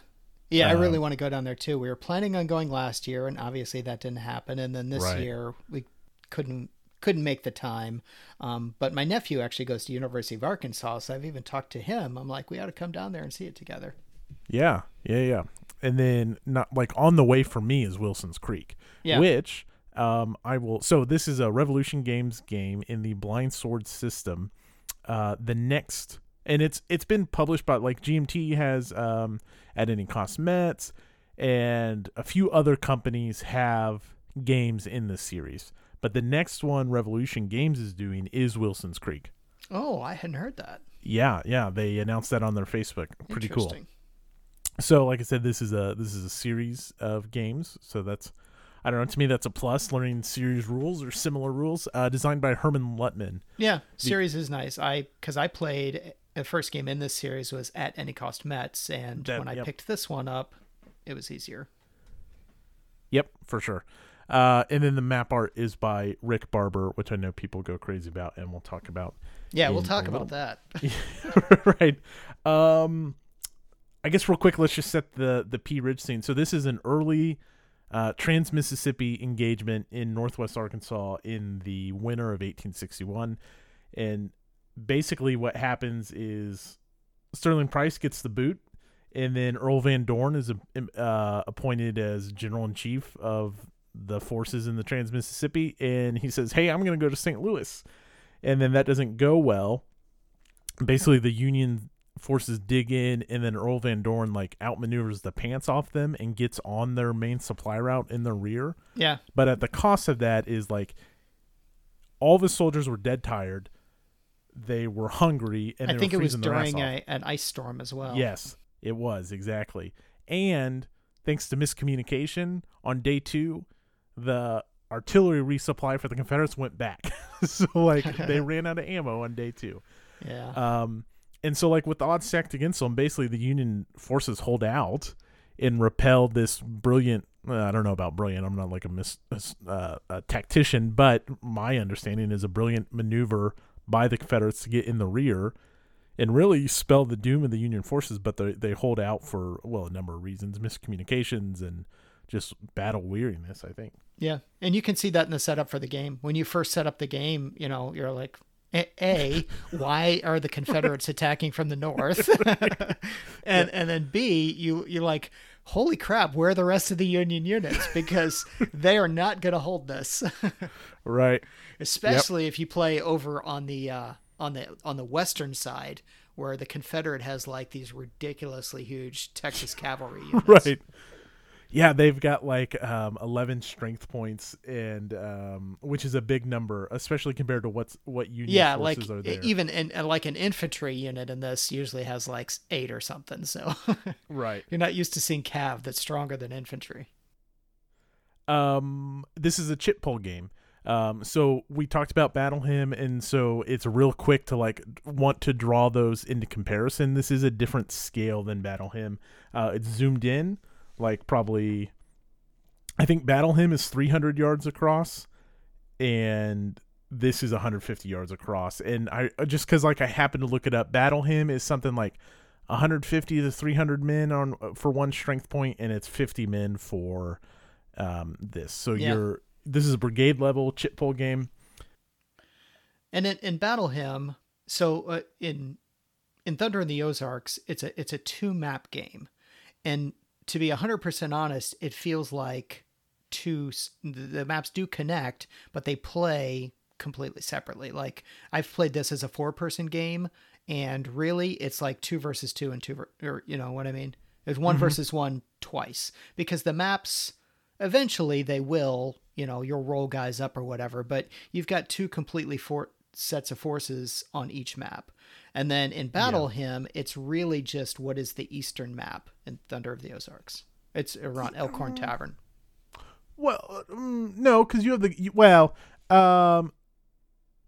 Yeah, um, I really want to go down there too. We were planning on going last year, and obviously that didn't happen. And then this right. year we couldn't couldn't make the time. Um, but my nephew actually goes to University of Arkansas, so I've even talked to him. I'm like, we ought to come down there and see it together. Yeah, yeah, yeah. And then not like on the way for me is Wilson's Creek, yeah. which um, I will. So this is a Revolution Games game in the Blind Sword system. Uh, the next, and it's it's been published by like GMT has um, at any cost Metz, and a few other companies have games in this series. But the next one Revolution Games is doing is Wilson's Creek. Oh, I hadn't heard that. Yeah, yeah, they announced that on their Facebook. Pretty cool. So, like I said, this is a this is a series of games. So that's I don't know. To me, that's a plus. Learning series rules or similar rules, uh, designed by Hermann Luttmann. Yeah, series the, is nice. I because I played the first game in this series was at any cost Metz, and that, when I yep. picked this one up, it was easier. Yep, for sure. Uh, and then the map art is by Rick Barber, which I know people go crazy about, and we'll talk about. Yeah, we'll talk about that. right. Um, I guess real quick, let's just set the the Pea Ridge scene. So this is an early uh, Trans Mississippi engagement in Northwest Arkansas in the winter of 1861. And basically, what happens is Sterling Price gets the boot, and then Earl Van Dorn is uh, appointed as general in chief of the forces in the Trans Mississippi. And he says, Hey, I'm going to go to St. Louis. And then that doesn't go well. Basically, the Union forces dig in, and then Earl Van Dorn like outmaneuvers the pants off them and gets on their main supply route in the rear. Yeah. But at the cost of that is like all the soldiers were dead tired. They were hungry, and I think it was freezing their ass during a, an ice storm as well. Yes, it was exactly. And thanks to miscommunication on day two, the artillery resupply for the Confederates went back. so like they ran out of ammo on day two. Yeah. Um, and so like with the odds stacked against them, basically the Union forces hold out and repel this brilliant. I don't know about brilliant. I'm not like a mis, uh, a tactician, but my understanding is a brilliant maneuver by the Confederates to get in the rear and really spell the doom of the Union forces. But they they hold out for well a number of reasons, miscommunications and just battle weariness. I think. Yeah, and you can see that in the setup for the game. When you first set up the game, you know, you're like, A, a why are the Confederates attacking from the north? and and then B, you you're like, holy crap, where are the rest of the Union units? Because they are not going to hold this, Right. especially if you play over on the uh, on the on the western side. Where the Confederate has like these ridiculously huge Texas cavalry units. right yeah they've got like um 11 strength points and um which is a big number especially compared to what's what union yeah like are there. even in uh, like an infantry unit in this usually has like eight or something so right. you're not used to seeing cav that's stronger than infantry. Um this is a chip pull game. Um so we talked about battle hymn and so it's real quick to like want to draw those into comparison. This is a different scale than battle hymn. Uh it's zoomed in like probably i think battle hymn is 300 yards across and this is 150 yards across. And i uh, just because like i happened to look it up battle hymn is something like 150 to 300 men on uh, for one strength point and it's 50 men for um this. So Yeah. you're this is a brigade level chip pull game. And in, in battle hymn so uh, in in thunder in the ozarks it's a it's a two map game. And to be 100% honest it feels like two the maps do connect but they play completely separately. Like i've played this as a four person game and really it's like two versus two and two ver- or you know what i mean? It's one mm-hmm. versus one twice because the maps eventually they will you know you'll roll guys up or whatever but you've got two completely for sets of forces on each map. And then in battle hymn it's really just what is the eastern map in thunder of the ozarks. It's around elkhorn tavern. Well um, no because you have the you- well um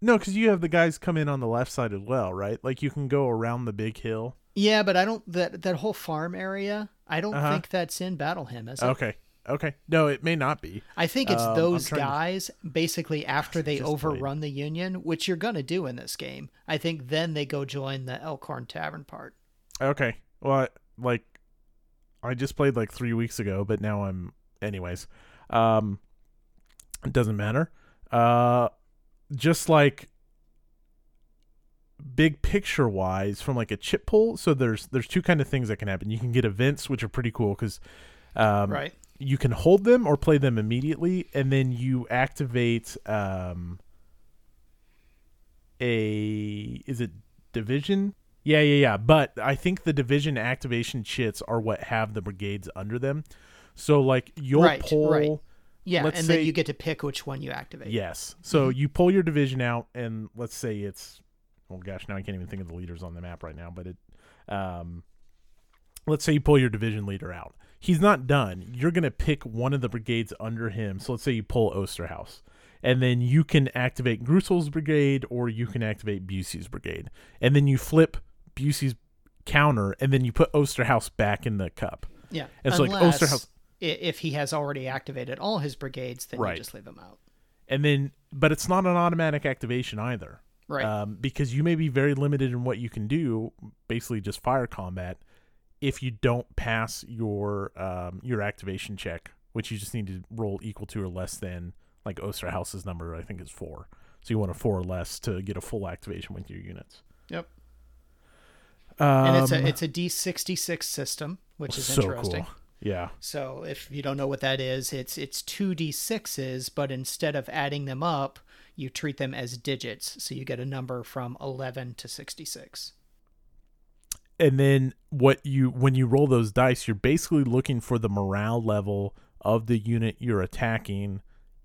no because you have the guys come in on the left side as well right? Like you can go around the big hill. Yeah but i don't that that whole farm area i don't Uh-huh. think that's in battle hymn is it? Okay okay no it may not be I think it's Um, those trying to- guys basically after they just played. overrun the Union, which you're going to do in this game. I think then they go join the Elkhorn Tavern part. Okay. Well, I- like I just played like 3 weeks ago, but now I'm anyways. Um it doesn't matter. Uh just like big picture wise from like a chip pull, so there's there's two kind of things that can happen. You can get events which are pretty cool cuz um right. You can hold them or play them immediately and then you activate um a is it division yeah yeah yeah but i think the division activation chits are what have the brigades under them so like you'll Right, pull right. Yeah, and say- then you get to pick which one you activate. yes so Mm-hmm. you pull your division out and let's say it's oh gosh now i can't even think of the leaders on the map right now but it um let's say you pull your division leader out he's not done you're going to pick one of the brigades under him so let's say you pull osterhaus and then you can activate Greusel's brigade or you can activate Bussey's brigade and then you flip Bussey's counter and then you put Osterhaus back in the cup Yeah. It's like Unless Osterhaus- if he has already activated all his brigades, then Right. you just leave him out. and then but it's not an automatic activation either Right. um, because you may be very limited in what you can do basically just fire combat if you don't pass your um, your activation check which you just need to roll equal to or less than like Osterhaus's number I think is four so you want a four or less to get a full activation with your units yep. um, And it's a it's a D66 system, which is so interesting. cool yeah So if you don't know what that is, it's it's two d6s, but instead of adding them up, you treat them as digits. So you get a number from 11 to 66. And then what you when you roll those dice, you're basically looking for the morale level of the unit you're attacking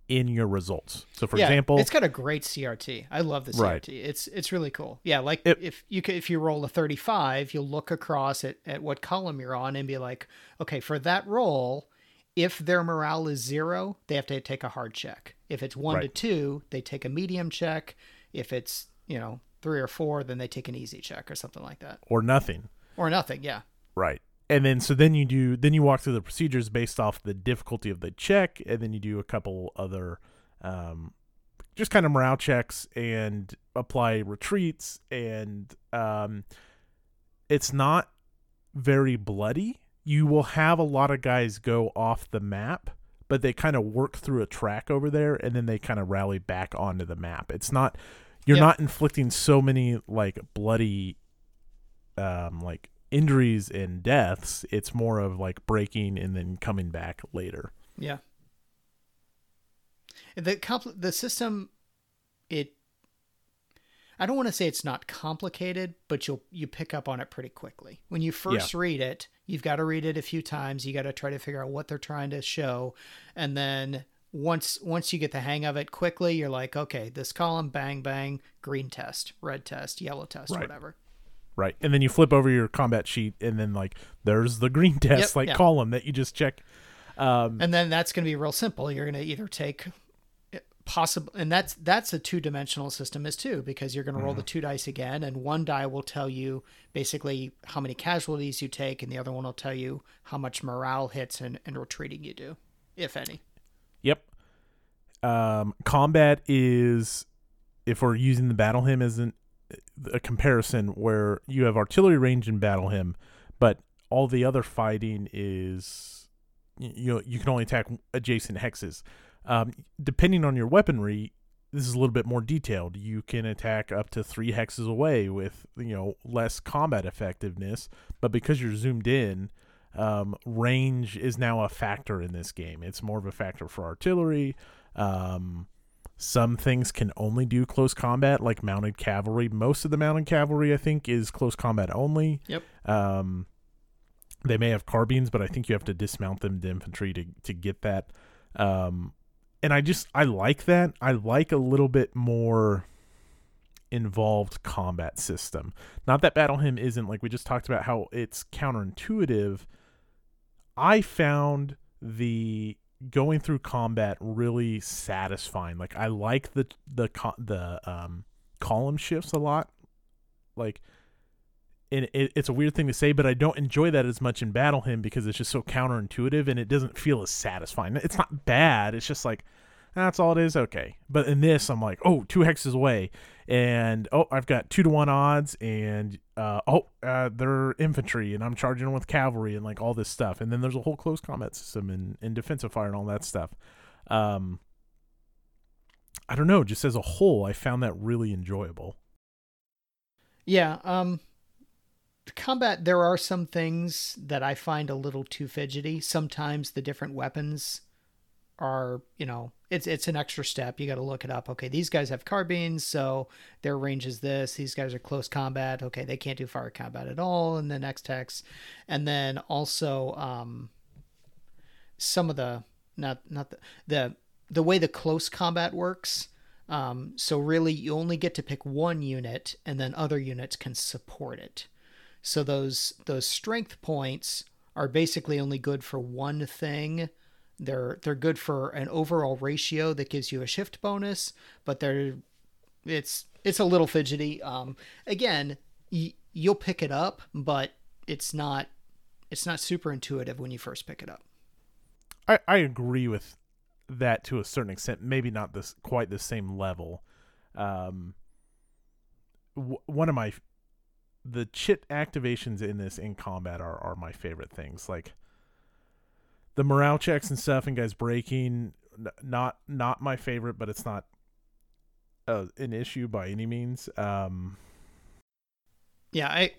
in your results. So for yeah, example, it's got a great CRT. I love the CRT. Right. It's it's really cool. Yeah, like It- if you could, if you roll a 35, you'll look across at, at what column you're on and be like, okay, for that roll, if their morale is zero, they have to take a hard check. If it's one to two, they take a medium check. If it's you know three or four, then they take an easy check or something like that, or nothing. or nothing. Yeah. Right. And then so then you do then you walk through the procedures based off the difficulty of the check, and then you do a couple other um just kind of morale checks and apply retreats and um it's not very bloody. You will have a lot of guys go off the map, but they kind of work through a track over there and then they kind of rally back onto the map. It's not you're Yep. not inflicting so many like bloody um like injuries and deaths. It's more of like breaking and then coming back later. Yeah. The compl- the system, it. I don't want to say it's not complicated, but you'll you pick up on it pretty quickly. When you first read it, you've got to read it a few times. You got to try to figure out what they're trying to show, and then once once you get the hang of it quickly, you're like, okay, this column, bang bang, green test, red test, yellow test, Right. whatever. Right. And then you flip over your combat sheet and then like there's the green test Yep, like yeah. column that you just check. Um and then that's going to be real simple you're going to either take possible and that's that's a two-dimensional system is too because you're going to roll the two dice again and one die will tell you basically how many casualties you take and the other one will tell you how much morale hits and, and retreating you do if any Yep. Um, combat is, if we're using the battle hymn as an, a comparison, where you have artillery range in battle hymn, but all the other fighting is, you know, you can only attack adjacent hexes. Um, depending on your weaponry, this is a little bit more detailed. You can attack up to three hexes away with you know less combat effectiveness, but because you're zoomed in, um, range is now a factor in this game. It's more of a factor for artillery. Um, some things can only do close combat, like mounted cavalry. Most of the mounted cavalry, I think, is close combat only. Yep. Um, they may have carbines, but I think you have to dismount them to infantry to to get that. Um, and I just I like that. I like a little bit more involved combat system. Not that Battle Hymn isn't like we just talked about how it's counterintuitive. I found the going through combat really satisfying. Like I like the the the um column shifts a lot. Like and it, it's a weird thing to say, but I don't enjoy that as much in Battle Hymn because it's just so counterintuitive and it doesn't feel as satisfying. It's not bad. It's just like that's all it is. Okay, but in this, I'm like, oh, two hexes away, and oh, I've got two to one odds, and uh, oh, uh, they're infantry, and I'm charging them with cavalry, and like all this stuff, and then there's a whole close combat system and, and defensive fire and all that stuff. Um, I don't know. Just as a whole, I found that really enjoyable. Yeah, um combat there are some things that I find a little too fidgety. Sometimes the different weapons are, you know, it's it's an extra step. You got to look it up. Okay, these guys have carbines, so their range is this. These guys are close combat. Okay, they can't do fire combat at all in the next hex. And then also um some of the not not the the the way the close combat works um, so really, you only get to pick one unit, and then other units can support it. So those those strength points are basically only good for one thing. They're they're good for an overall ratio that gives you a shift bonus, but they're it's it's a little fidgety. Um, again, y- you'll pick it up, but it's not it's not super intuitive when you first pick it up. I, I agree with that to a certain extent. Maybe not this quite the same level. Um, w- one of my the chit activations in this in combat are are my favorite things. Like the morale checks and stuff, and guys breaking. Not not my favorite, but it's not uh, an issue by any means. Um, Yeah, I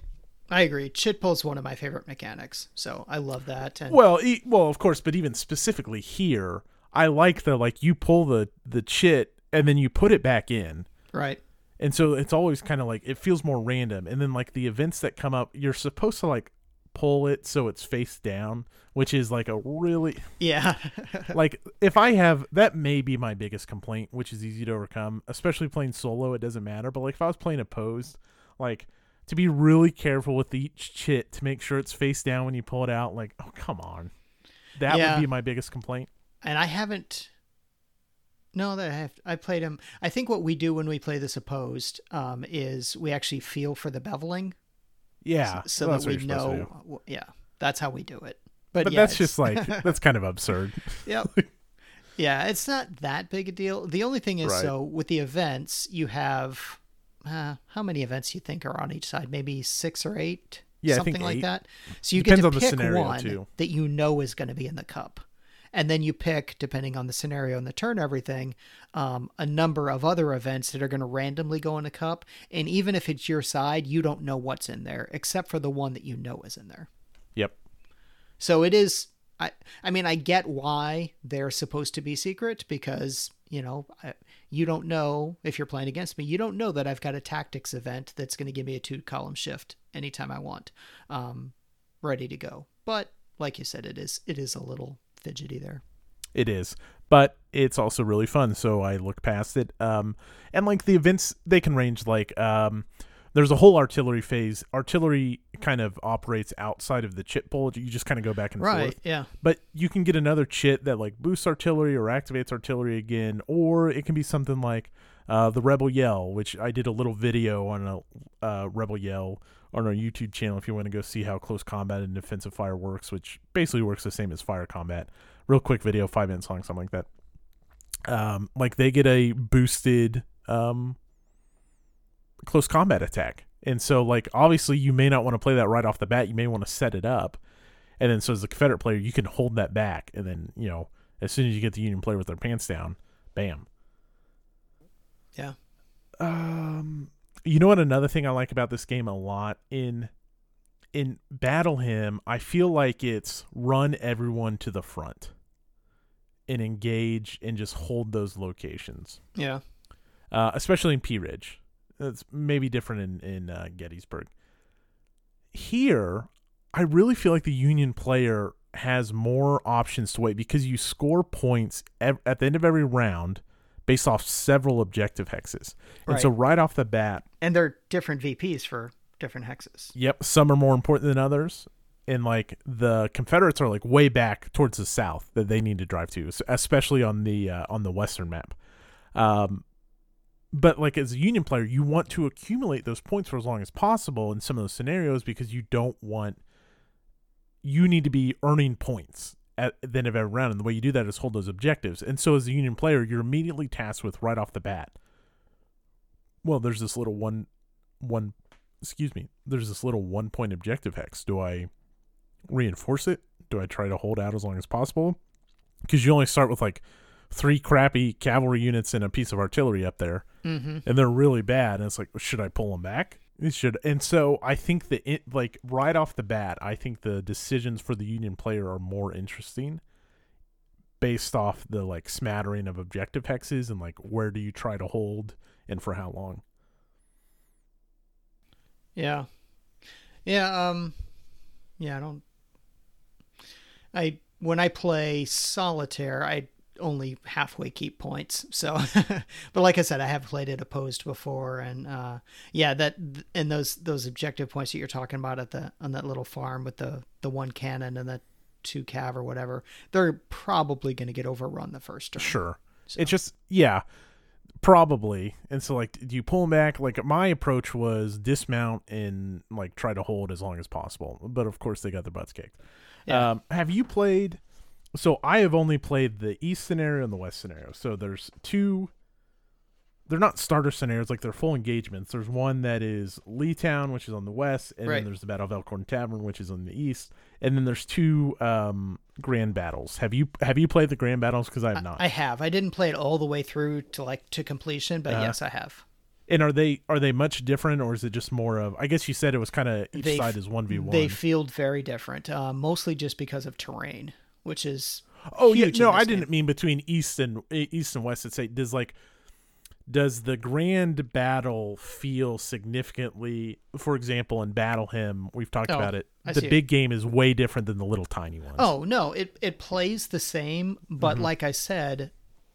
I agree. Chit pull is one of my favorite mechanics, so I love that. And Well, e- well, of course, but even specifically here, I like the like you pull the the chit and then you put it back in, right, and so it's always kind of like it feels more random and then like the events that come up you're supposed to like pull it so it's face down which is like a really Yeah. like if i have that may be my biggest complaint which is easy to overcome especially playing solo it doesn't matter but like if i was playing opposed like to be really careful with each chit to make sure it's face down when you pull it out like oh come on that Yeah. would be my biggest complaint and I haven't. No, that I have. I played him. I think what we do when we play this opposed um, is we actually feel for the beveling, yeah so well, that we you're supposed to know. w- Yeah, that's how we do it. But, but yeah, that's it's- just like that's kind of absurd Yep. yeah, it's not that big a deal. The only thing is, Right. so with the events, you have uh, how many events you think are on each side? Maybe six or eight, Yeah, I something like eight. that. So you Depends get on to the pick scenario, one too. that you know is going to be in the cup, and then you pick, depending on the scenario and the turn, everything, um, a number of other events that are going to randomly go in a cup. And even if it's your side, you don't know what's in there, except for the one that you know is in there. yep So it is. I I mean, I get why they're supposed to be secret because you know I, you don't know if you're playing against me. You don't know that I've got a tactics event that's going to give me a two column shift anytime I want, um, ready to go. But like you said, it is it is a little fidgety there. It is, but it's also really fun. So I look past it. Um, and like the events, they can range like um, there's a whole artillery phase. Artillery kind of operates outside of the chit pool. You just kind of go back and forth. Yeah. But you can get another chit that like boosts artillery or activates artillery again, or it can be something like uh, the Rebel Yell, which I did a little video on a uh, Rebel Yell on our YouTube channel if you want to go see how close combat and defensive fire works, which basically works the same as fire combat. Real quick video, five minutes long, something like that. Um, like they get a boosted um, close combat attack. And so, like, obviously, you may not want to play that right off the bat. You may want to set it up. And then, so as a Confederate player, you can hold that back. And then, you know, as soon as you get the Union player with their pants down, bam. Yeah. Um, you know what? Another thing I like about this game a lot in in Battle Hymn, I feel like it's run everyone to the front and engage and just hold those locations Yeah. uh, especially in Pea Ridge. That's maybe different in in uh, Gettysburg. Here, I really feel like the Union player has more options to wait because you score points ev- at the end of every round based off several objective hexes, and so right off the bat, And they're different VPs for different hexes. Yep, some are more important than others. And like the Confederates are like way back towards the south that they need to drive to, especially on the uh, on the western map. Um, but like as a Union player, you want to accumulate those points for as long as possible in some of those scenarios because you don't want you need to be earning points at the end of every round, and the way you do that is hold those objectives. And so as a Union player, you're immediately tasked with right off the bat. Well, there's this little one one excuse me, there's this little one point objective hex. Do I reinforce it? Do I try to hold out as long as possible? Because you only start with like three crappy cavalry units and a piece of artillery up there, Mm-hmm. and they're really bad. And it's like, should I pull them back? It should. And so I think that it, like right off the bat, I think the decisions for the Union player are more interesting based off the like smattering of objective hexes and like where do you try to hold and for how long. Yeah. Yeah, um yeah, I don't I when I play solitaire, I only halfway keep points. So but like I said, I have played it opposed before and uh yeah, that and those those objective points that you're talking about at the on that little farm with the the one cannon and the two cav or whatever, they're probably going to get overrun the first turn. Sure. So- It's just yeah, probably. And so like do you pull them back? Like my approach was dismount and like try to hold as long as possible. But of course they got their butts kicked. Yeah. Um have you played so I have only played the east scenario and the west scenario. So there's two they're not starter scenarios, like they're full engagements. There's one that is Leetown, which is on the west, and Right. then there's the Battle of Elkhorn Tavern, which is on the east, and then there's two um, grand battles. Have you have you played the grand battles? Because I have not. I have. I didn't play it all the way through to like to completion, but Uh-huh. yes, I have. And are they are they much different, or is it just more of? I guess you said it was kind of each They side is one v one. They feel very different, uh, mostly just because of terrain, which is Oh yeah, no, I didn't mean between east and east and west. It's say does like does the grand battle feel significantly for example in battle hymn we've talked Oh, about it I the it. big game is way different than the little tiny ones Oh no, it it plays the same, but Mhm. like I said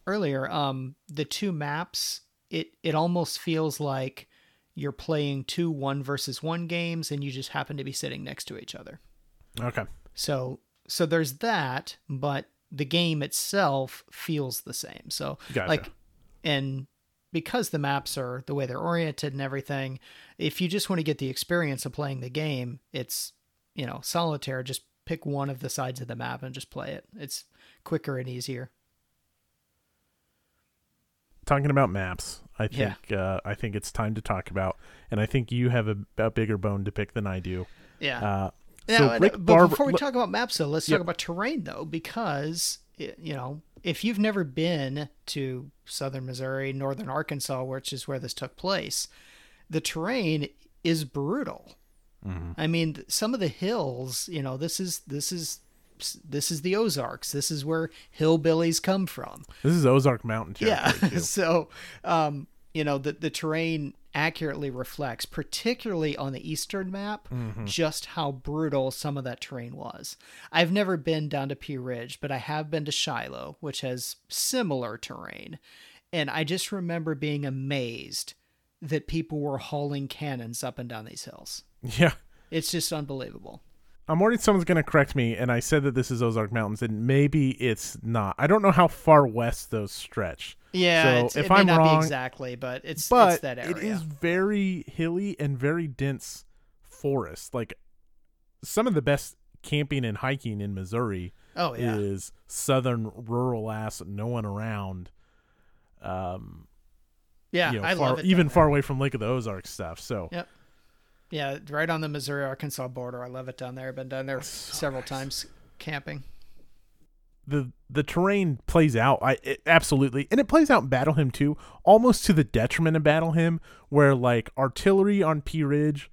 earlier, um, the two maps, it it almost feels like you're playing two one versus one games, and you just happen to be sitting next to each other. okay So so there's that, but the game itself feels the same. So gotcha. like and because the maps are the way they're oriented and everything if you just want to get the experience of playing the game it's you know solitaire just pick one of the sides of the map and just play it it's quicker and easier talking about maps i Yeah. think uh, i think it's time to talk about and i think you have a, a bigger bone to pick than i do yeah uh, Now, so but Barber- before we talk about maps though let's Yep. talk about terrain though because you know if you've never been to southern missouri northern arkansas which is where this took place the terrain is brutal mhm. I mean, some of the hills, you know, this is this is this is the Ozarks. This is where hillbillies come from. this is ozark mountain Yeah. so, um, you know, the the terrain accurately reflects, particularly on the eastern map, Mhm. just how brutal some of that terrain was. I've never been down to Pea Ridge, but I have been to Shiloh, which has similar terrain. And I just remember being amazed that people were hauling cannons up and down these hills. yeah It's just unbelievable. I'm worried someone's going to correct me, and I said that this is Ozark Mountains, and maybe it's not. I don't know how far west those stretch, Yeah, So it's, if it may I'm not wrong- be exactly, but it's but it's that area. it is very hilly and very dense forest. Like some of the best camping and hiking in Missouri oh yeah, is southern rural ass, no one around. Um, yeah, you know, I far, love it. even far away from Lake of the Ozarks stuff. So Yeah. yeah, right on the Missouri Arkansas border. I love it down there. I've been down there So several nice. times camping. The the terrain plays out I it, absolutely and it plays out in Battle Hymn too almost to the detriment of Battle Hymn where like artillery on Pea Ridge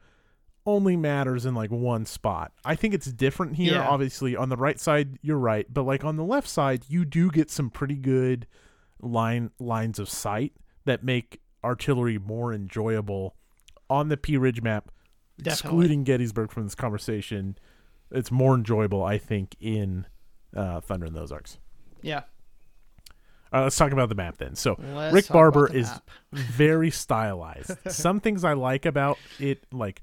only matters in like one spot. I think it's different here Yeah. obviously on the right side you're right but like on the left side you do get some pretty good line lines of sight that make artillery more enjoyable on the Pea Ridge map Definitely. excluding Gettysburg from this conversation it's more enjoyable I think in uh, Thunder in the Ozarks. Yeah, Uh, let's talk about the map then. So Let's Rick Barber is very stylized. Some things I like about it, like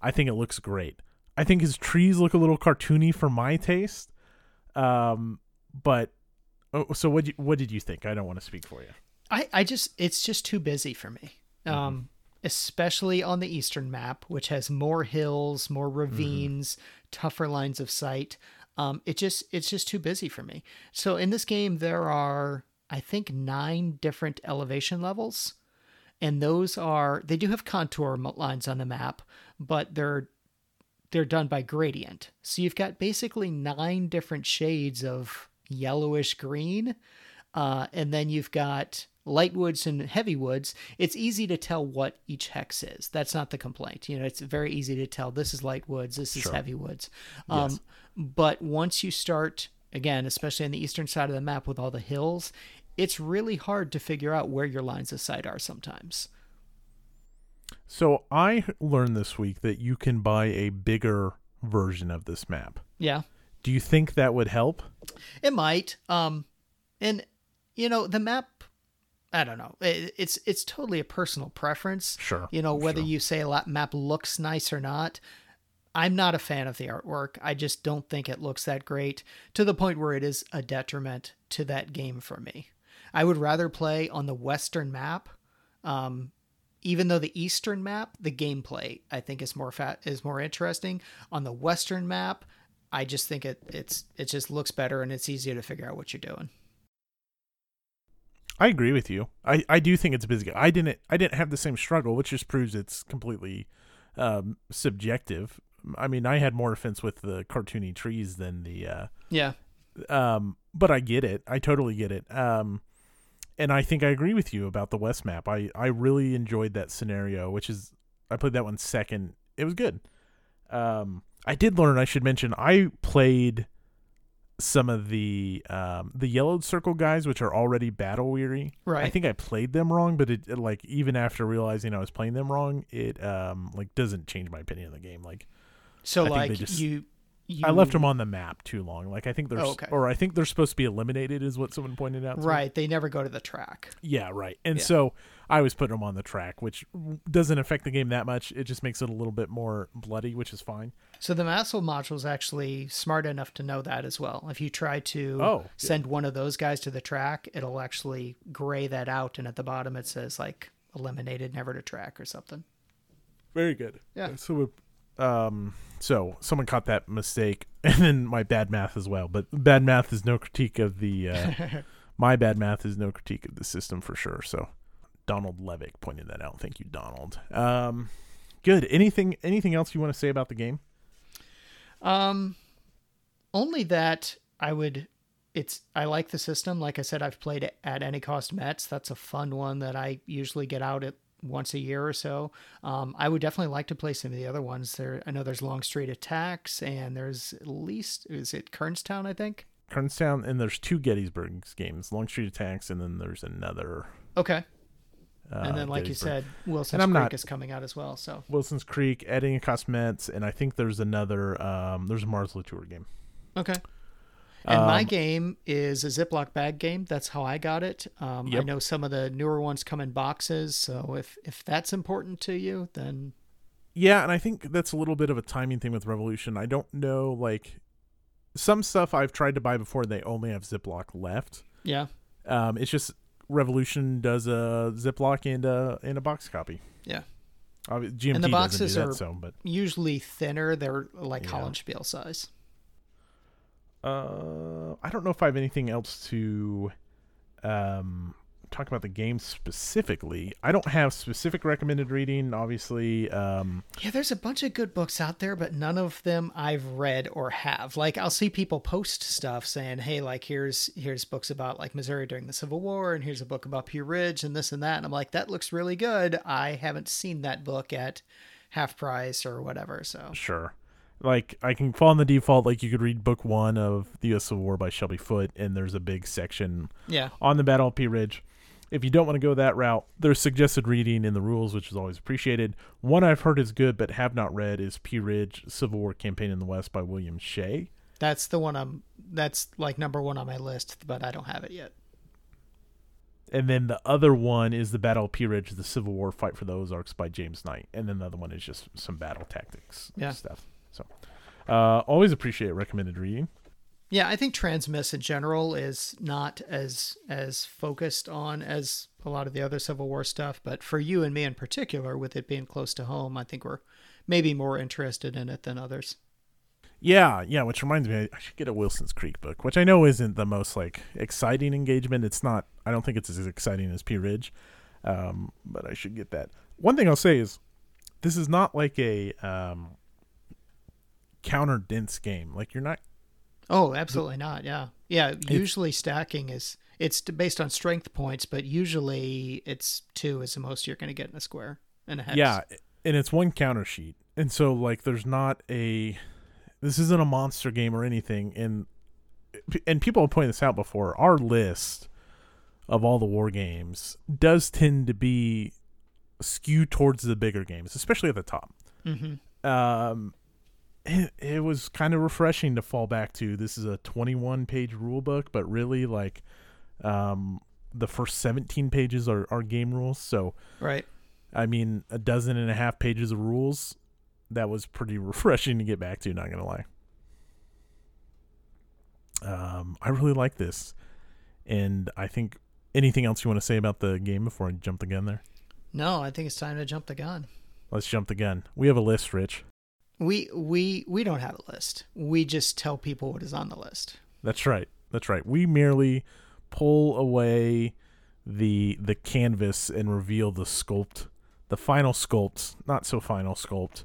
I think it looks great. I think his trees look a little cartoony for my taste. Um, but oh, so what? What did you think? I don't want to speak for you. I I just it's just too busy for me. Mm-hmm. Um, especially on the eastern map, which has more hills, more Mm-hmm. ravines, tougher lines of sight. Um, it just it's just too busy for me. So in this game, there are I think nine different elevation levels, and those are they do have contour lines on the map, but they're they're done by gradient. So you've got basically nine different shades of yellowish green, uh, and then you've got light woods and heavy woods. It's easy to tell what each hex is. That's not the complaint. You know, it's very easy to tell this is light woods, this is Sure. heavy woods. Um, Yes. But once you start again, especially on the eastern side of the map with all the hills, it's really hard to figure out where your lines of sight are sometimes. So I learned this week that you can buy a bigger version of this map. Yeah. Do you think that would help? It might. Um, and you know the map. I don't know. It, it's it's totally a personal preference. Sure. You know whether sure. you say a map looks nice or not. I'm not a fan of the artwork. I just don't think it looks that great to the point where it is a detriment to that game for me. I would rather play on the western map. Um, even though the eastern map, the gameplay I think is more fat is more interesting. On the western map, I just think it it's it just looks better and it's easier to figure out what you're doing. I agree with you. I, I do think it's busy. I didn't I didn't have the same struggle, which just proves it's completely um, subjective. I mean, I had more offense with the cartoony trees than the uh, Yeah. um, but I get it. I totally get it. Um, and I think I agree with you about the West map. I I really enjoyed that scenario, which is I played that one second. It was good. Um, I did learn. I should mention I played some of the um, the yellowed circle guys, which are already battle weary. Right. I think I played them wrong, but it, it, like even after realizing I was playing them wrong, it um like doesn't change my opinion of the game. Like so I like just- you, you I left them on the map too long. Like I think there's Oh, okay. or I think they're supposed to be eliminated, is what someone pointed out. to me. right. They never go to the track. Yeah, right. And Yeah. so I was putting them on the track, which doesn't affect the game that much. It just makes it a little bit more bloody, which is fine. So the Vassal module is actually smart enough to know that as well. If you try to Oh, yeah. send one of those guys to the track, it'll actually gray that out, and at the bottom it says like eliminated, never to track or something. Very good. Yeah. So, um, so someone caught that mistake, and then my bad math as well. But bad math is no critique of the. Uh, my bad math is no critique of the system for sure. So, Donald Levick pointed that out. Thank you, Donald. Um, good. Anything? Anything else you want to say about the game? Um, only that I would. It's I like the system. Like I said, I've played it at Any Cost Metz. That's a fun one that I usually get out at once a year or so. Um, I would definitely like to play some of the other ones. There, I know there's Longstreet Attacks, and there's at least is it Kernstown, I think. Kernstown, and there's two Gettysburg games: Longstreet Attacks, and then there's another. Okay, Uh, and then like you said, Wilson's Creek not- is coming out as well. So Wilson's Creek, Edding Metz, and I think there's another. Um, there's a Mars-la-Tour game. okay. And my Um, game is a Ziploc bag game. That's how I got it. Um, I know some of the newer ones come in boxes, so if if that's important to you, then Yeah, and I think that's a little bit of a timing thing with Revolution. I don't know, like some stuff I've tried to buy before, they only have Ziploc left. yeah, Um, it's just Revolution does a Ziploc and a and a box copy. Yeah. GMT And the boxes do that, are- so but usually thinner. They're like Yeah. Hollandspiele size. Uh, I don't know if I have anything else to um talk about the game specifically. I don't have specific recommended reading. Obviously, um, Yeah, there's a bunch of good books out there, but none of them I've read or have. Like I'll see people post stuff saying, "Hey, like here's here's books about like Missouri during the Civil War, and here's a book about Pea Ridge, and this and that." And I'm like, "That looks really good." I haven't seen that book at half price or whatever. So Sure. Like I can fall on the default. Like you could read book one of the U.S. Civil War by Shelby Foote, and there's a big section yeah, on the Battle of Pea Ridge. If you don't want to go that route, there's suggested reading in the rules, which is always appreciated. One I've heard is good but have not read is Pea Ridge Civil War Campaign in the West by William Shea. that's the one I'm. That's like number one on my list, but I don't have it yet. And then the other one is the Battle of Pea Ridge, the Civil War Fight for the Ozarks by James Knight. And then the other one is just some battle tactics Yeah. stuff. Uh, always appreciate recommended reading. Yeah, I think Transmiss in general is not as as focused on as a lot of the other Civil War stuff, but for you and me in particular, with it being close to home, I think we're maybe more interested in it than others. Yeah, yeah, which reminds me, I should get a Wilson's Creek book, which I know isn't the most like exciting engagement. It's not. I don't think it's as exciting as Pea Ridge, um, but I should get that. One thing I'll say is, this is not like a um, counter dense game. Like you're not. Oh, absolutely not. Yeah, yeah. Usually stacking is it's based on strength points, but usually it's two is the most you're going to get in a square and a hex. Yeah, and it's one counter sheet, and so like there's not a. This isn't a monster game or anything, and and people have pointed this out before. Our list of all the war games does tend to be skewed towards the bigger games, especially at the top. hmm Um, it, it was kind of refreshing to fall back to. This is a 21 page rule book, but really like, um, the first 17 pages are, are game rules. So, Right. I mean, a dozen and a half pages of rules. That was pretty refreshing to get back to. Not gonna lie. Um, I really like this, and I think anything else you want to say about the game before I jump the gun there? No, I think it's time to jump the gun. Let's jump the gun. We have a list, Rich. We we we don't have a list. We just tell people what is on the list. That's right. That's right. We merely pull away the the canvas and reveal the sculpt, the final sculpt, not so final sculpt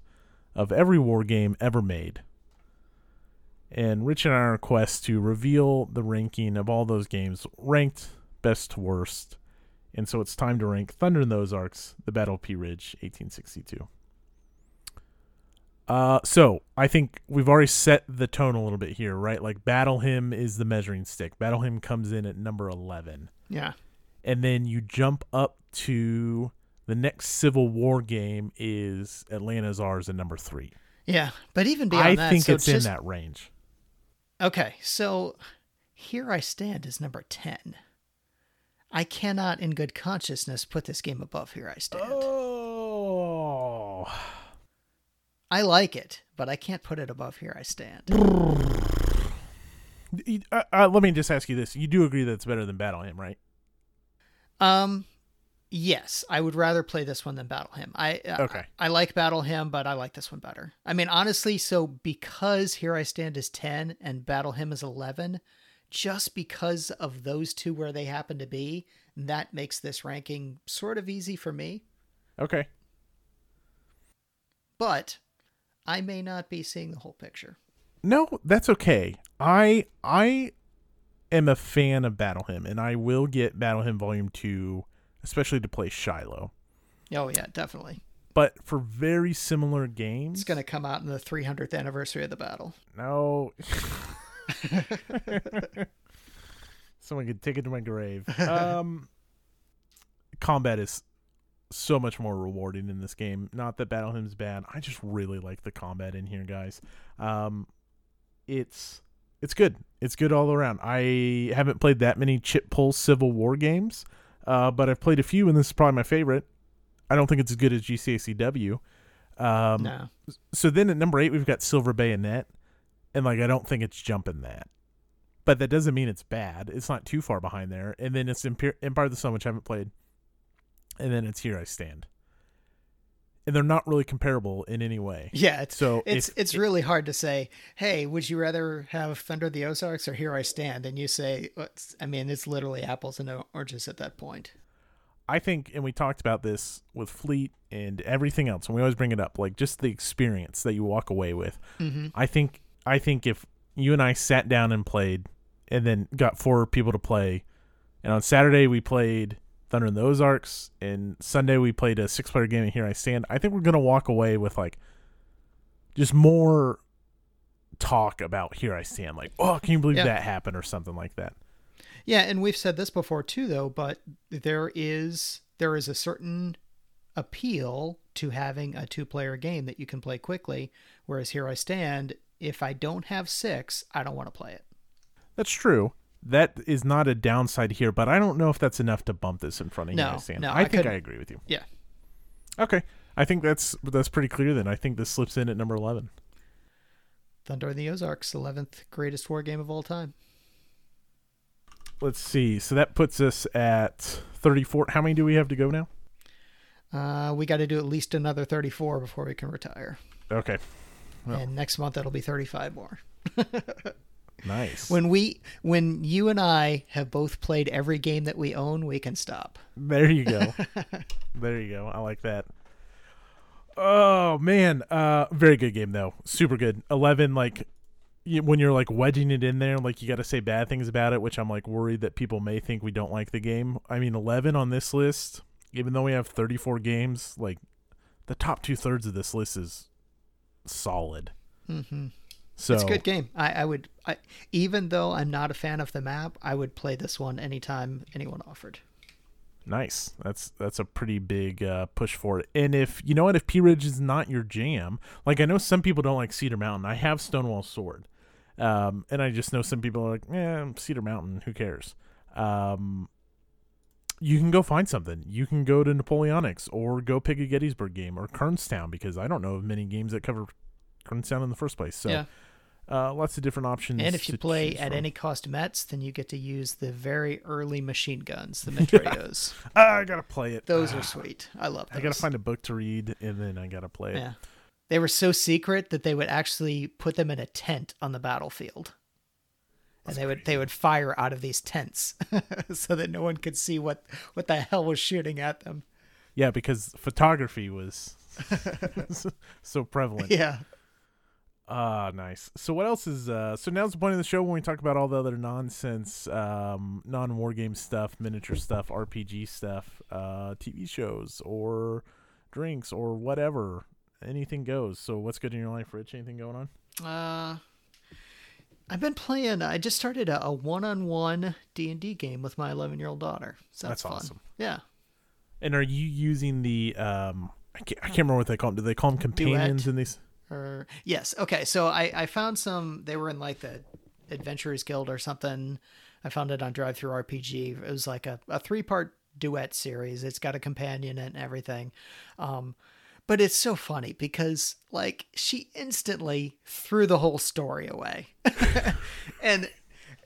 of every war game ever made. And Rich and I are on a quest to reveal the ranking of all those games, ranked best to worst. And so it's time to rank Thunder in the Ozarks, The Battle of Pea Ridge, 1862. Uh, so I think we've already set the tone a little bit here, right? Like Battle Hymn is the measuring stick. Battle Hymn comes in at number eleven, Yeah. and then you jump up to the next Civil War game is Atlanta's ours at number three. Yeah. But even beyond I that, I think so it's just, in that range. Okay, so here I stand is number 10. I cannot, in good consciousness, put this game above Here I Stand. Oh, I like it, but I can't put it above Here I Stand. uh, uh, let me just ask you this: You do agree that it's better than Battle Hymn, right? Um, yes, I would rather play this one than Battle Hymn. I uh, Okay. I like Battle Hymn, but I like this one better. I mean, honestly, so because Here I Stand is 10 and Battle Hymn is 11, just because of those two where they happen to be, that makes this ranking sort of easy for me. Okay. But I may not be seeing the whole picture. No, that's okay. I I am a fan of Battle Hymn, and I will get Battle Hymn Volume Two, especially to play Shiloh. Oh yeah, definitely. But for very similar games, It's going to come out in the 300th anniversary of the battle. no. Someone could take it to my grave. Um, combat is so much more rewarding in this game. Not that Battle Hymn's bad. I just really like the combat in here, guys. Um, it's it's good. It's good all around. I haven't played that many chit pull Civil War games, uh, but I've played a few, and this is probably my favorite. I don't think it's as good as GCACW. Um, no. so then at number eight we've got Silver Bayonet, and like I don't think it's jumping that, but that doesn't mean it's bad. It's not too far behind there. And then it's Empire, Empire of the Sun, which I haven't played, and then it's Here I Stand, and they're not really comparable in any way. Yeah, it's So it's if- it's really hard to say, "Hey, would you rather have Thunder of the Ozarks or Here I Stand?" And you say, I mean, it's literally apples and oranges at that point. I think, and we talked about this with Fleet and everything else, and we always bring it up, like just the experience that you walk away with. Mm-hmm. I think, I think if you and I sat down and played, and then got four people to play, and on Saturday we played Thunder in the Ozarks, and Sunday we played a six-player game, and here I stand. I think we're gonna walk away with like just more talk about here I stand, like, oh, can you believe Yeah. that happened, or something like that. Yeah, and we've said this before too, though. But there is there is a certain appeal to having a two-player game that you can play quickly. Whereas Here I Stand, if I don't have six, I don't want to play it. That's true. That is not a downside here, but I don't know if that's enough to bump this in front of No, you. Stan. no, I, I think I couldn't- agree with you. Yeah. Okay. I think that's that's pretty clear then. I think this slips in at number eleven. Thunder in the Ozarks, eleventh greatest war game of all time. Let's see. So that puts us at thirty-four. How many do we have to go now? Uh, we got to do at least another thirty-four before we can retire. Okay. Well. And next month it'll be thirty-five more. Nice. When we when you and I have both played every game that we own, we can stop. there you go. there you go. I like that. Oh man, uh, very good game though. Super good. Eleven, like y- when you're like wedging it in there, like you got to say bad things about it, which I'm like worried that people may think we don't like the game. I mean, eleven on this list, even though we have 34 games, like the top two thirds of this list is solid. hmm So it's a good game. I, I would, I, even though I'm not a fan of the map, I would play this one anytime anyone offered. Nice. That's that's a pretty big uh, push for it. And if you know what, if Pea Ridge is not your jam, like I know some people don't like Cedar Mountain. I have Stonewall Sword, um, and I just know some people are like, "Yeah, Cedar Mountain. Who cares?" Um, you can go find something. You can go to Napoleonics or go pick a Gettysburg game or Kernstown because I don't know of many games that cover Kernstown in the first place. So yeah. Uh, lots of different options. And if you play at from. any cost Metz, then you get to use the very early machine guns, the mitrailleuses. Ah, I gotta play it. Those Ah, are sweet. I love those. I gotta find a book to read and then I gotta play it. Yeah. They were so secret that they would actually put them in a tent on the battlefield. And they would they would fire out of these tents so that no one could see what what the hell was shooting at them. Yeah, because photography was so prevalent. Yeah. Ah, nice. So what else is uh so now's the point of the show when we talk about all the other nonsense, um, non war game stuff, miniature stuff, RPG stuff, uh TV shows or drinks or whatever. anything goes. So what's good in your life, Rich? Anything going on? Uh, I've been playing. I just started a, a one-on-one D and D game with my 11-year-old daughter. So that's, That's fun. awesome. Yeah. And are you using the um? I can't, I can't remember what they call them. Do they call them companions Duet. in these? Or yes. Okay. So I I found some. They were in like the Adventurers Guild or something. I found it on DriveThruRPG. It was like a, a three part duet series. It's got a companion and everything. Um, but it's so funny because like she instantly threw the whole story away, and.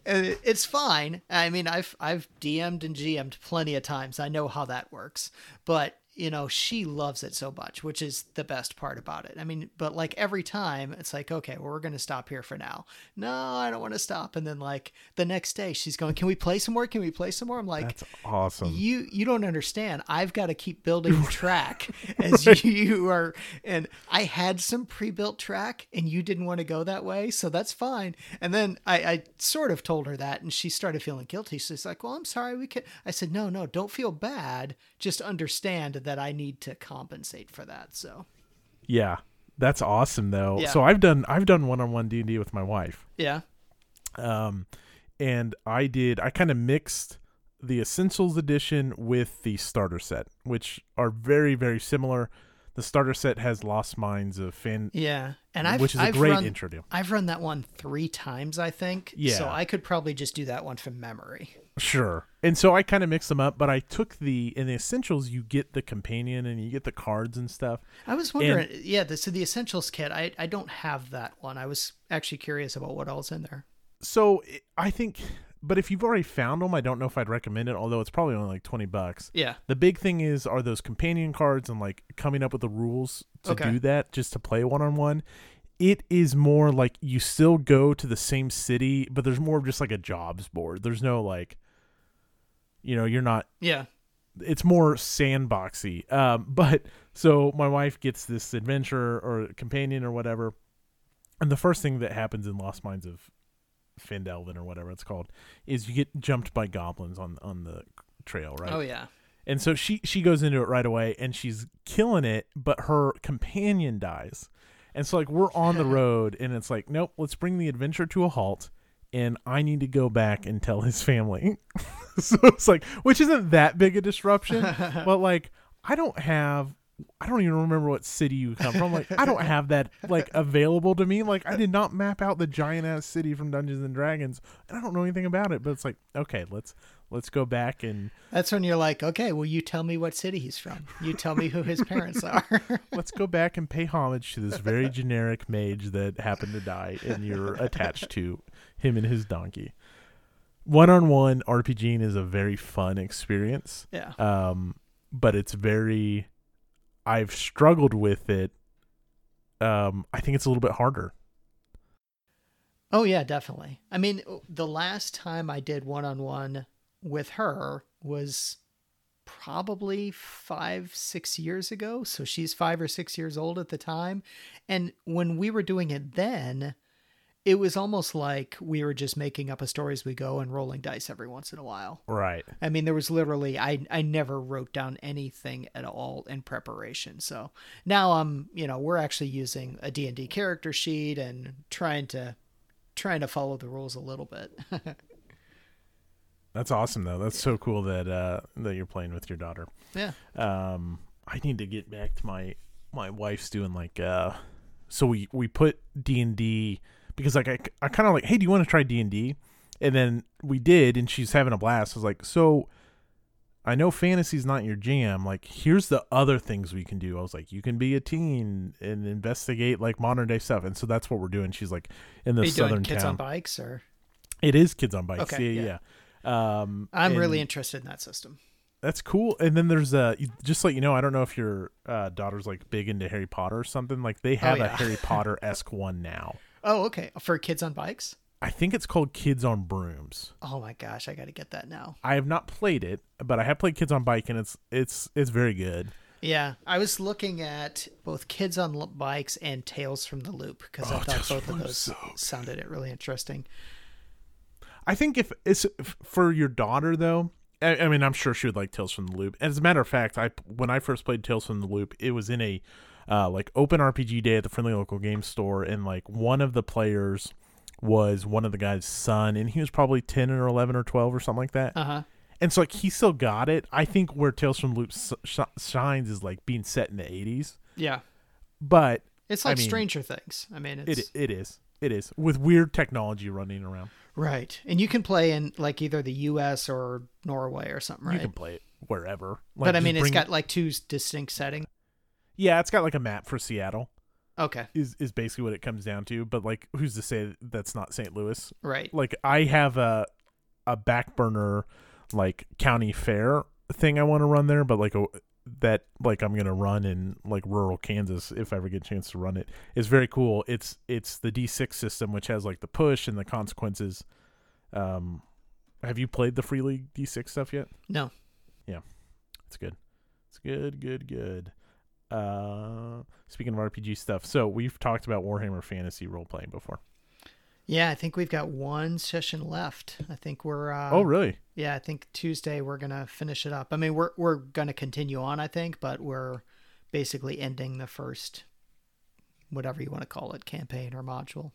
It's fine. I mean, I've I've DM'd and GM'd plenty of times. I know how that works. But you know, she loves it so much, which is the best part about it. I mean, but like every time it's like, okay, well, we're going to stop here for now. No, I don't want to stop. And then like the next day she's going, can we play some more? Can we play some more? I'm like, That's awesome. you you don't understand. I've got to keep building the track as you are and I had some pre-built track and you didn't want to go that way, so that's fine. And then I, I sort of told her that and she started feeling guilty. She's like, Well, I'm sorry, we could I said, No, no, don't feel bad. Just understand that I need to compensate for that. So Yeah, that's awesome though. Yeah. So I've done I've done one on one D and D with my wife, yeah. um, and I did I kind of mixed the Essentials edition with the starter set, which are very very similar. The starter set has Lost Minds of Fan, Yeah. And I've which is a I've great run, intro. I've run that one three times, I think. Yeah. So I could probably just do that one from memory. Sure. And so I kind of mixed them up, but I took the in the Essentials you get the companion and you get the cards and stuff. I was wondering, uh, yeah, the, so the Essentials kit, I, I don't have that one. I was actually curious about what else in there. So i- think, but if you've already found them, I don't know if I'd recommend it. Although it's probably only like twenty bucks. Yeah. The big thing is are those companion cards and like coming up with the rules to Okay. do that just to play one on one. It is more like you still go to the same city, but there's more of just like a jobs board. There's no like, you know, you're not Yeah. it's more sandboxy. Um, but so my wife gets this adventure or companion or whatever, and the first thing that happens in Lost Mines of Phandelver or whatever it's called is you get jumped by goblins on on the trail, right? Oh, yeah. And so she she goes into it right away and she's killing it, but her companion dies. And so like we're on the road and it's like, nope, let's bring the adventure to a halt and I need to go back and tell his family. so it's like which isn't that big a disruption, but like I don't have I don't even remember what city you come from. Like I don't have that like available to me. Like I did not map out the giant ass city from Dungeons and Dragons, and I don't know anything about it. But it's like okay, let's let's go back and That's when you're like, okay, well, you tell me what city he's from. You tell me who his parents are. let's go back and pay homage to this very generic mage that happened to die and you're attached to him and his donkey. One-on-one RPGing is a very fun experience. yeah. Um but it's very I've struggled with it. Um I think it's a little bit harder. Oh, yeah, definitely. I mean, the last time I did one on one with her was probably five, six years ago. So she's five or six years old at the time. And when we were doing it then, it was almost like we were just making up a story as we go and rolling dice every once in a while. Right. I mean, there was literally I I never wrote down anything at all in preparation. So now I'm you know we're actually using a D and D character sheet and trying to trying to follow the rules a little bit. That's awesome though. That's so cool that uh that you're playing with your daughter. yeah. um i need to get back to my my wife's doing like uh so we we put d&d because like i, I kind of like hey do you want to try d&d and then we did and she's having a blast i was like so i know fantasy's not your jam like here's the other things we can do i was like you can be a teen and investigate like modern day stuff and so that's what we're doing she's like in the southern kids town on bikes or? it is kids on bikes Okay, yeah yeah. yeah, um I'm really interested in that system. that's cool. And then there's a just like you know, I don't know if your uh, daughter's like big into Harry Potter or something. Like they have a Oh, yeah. Harry Potter esque one now. Oh, okay. For kids on bikes. I think it's called Kids on Brooms. Oh my gosh, I got to get that now. I have not played it, but I have played Kids on Bike, and it's it's it's very good. Yeah, I was looking at both Kids on L- Bikes and Tales from the Loop because I Oh, thought both of those so sounded really interesting. I think if it's for your daughter though, I, I mean, I'm sure she would like Tales from the Loop. As a matter of fact, I when I first played Tales from the Loop, it was in a uh, like open RPG day at the friendly local game store, and like one of the players was one of the guy's son, and he was probably ten or eleven or twelve or something like that. Uh huh. And so like he still got it. I think where Tales from the Loop sh- shines is like being set in the 80s, Yeah. but It's I like mean, Stranger Things. I mean, it's it it is it is with weird technology running around. right, and you can play in like either the U.S. or Norway or something, right? You can play it wherever. Like, but I mean, it's got like two distinct settings. Yeah, it's got like a map for Seattle. Okay, is is basically what it comes down to. But like, who's to say that's not St. Louis? right. Like, I have a a back burner like county fair thing I want to run there, but like a that like I'm gonna run in like rural Kansas if I ever get a chance to run it. It's very cool. It's it's the D6 system which has like the push and the consequences. Um, have you played the Free League D6 stuff yet? No. Yeah, it's good. It's good, good, good. Uh, speaking of RPG stuff, so we've talked about Warhammer Fantasy role playing before. Yeah, I think we've got one session left. I think we're. Uh, oh, really? Yeah, I think Tuesday we're gonna finish it up. I mean, we're we're gonna continue on, I think, but we're basically ending the first, whatever you want to call it, campaign or module.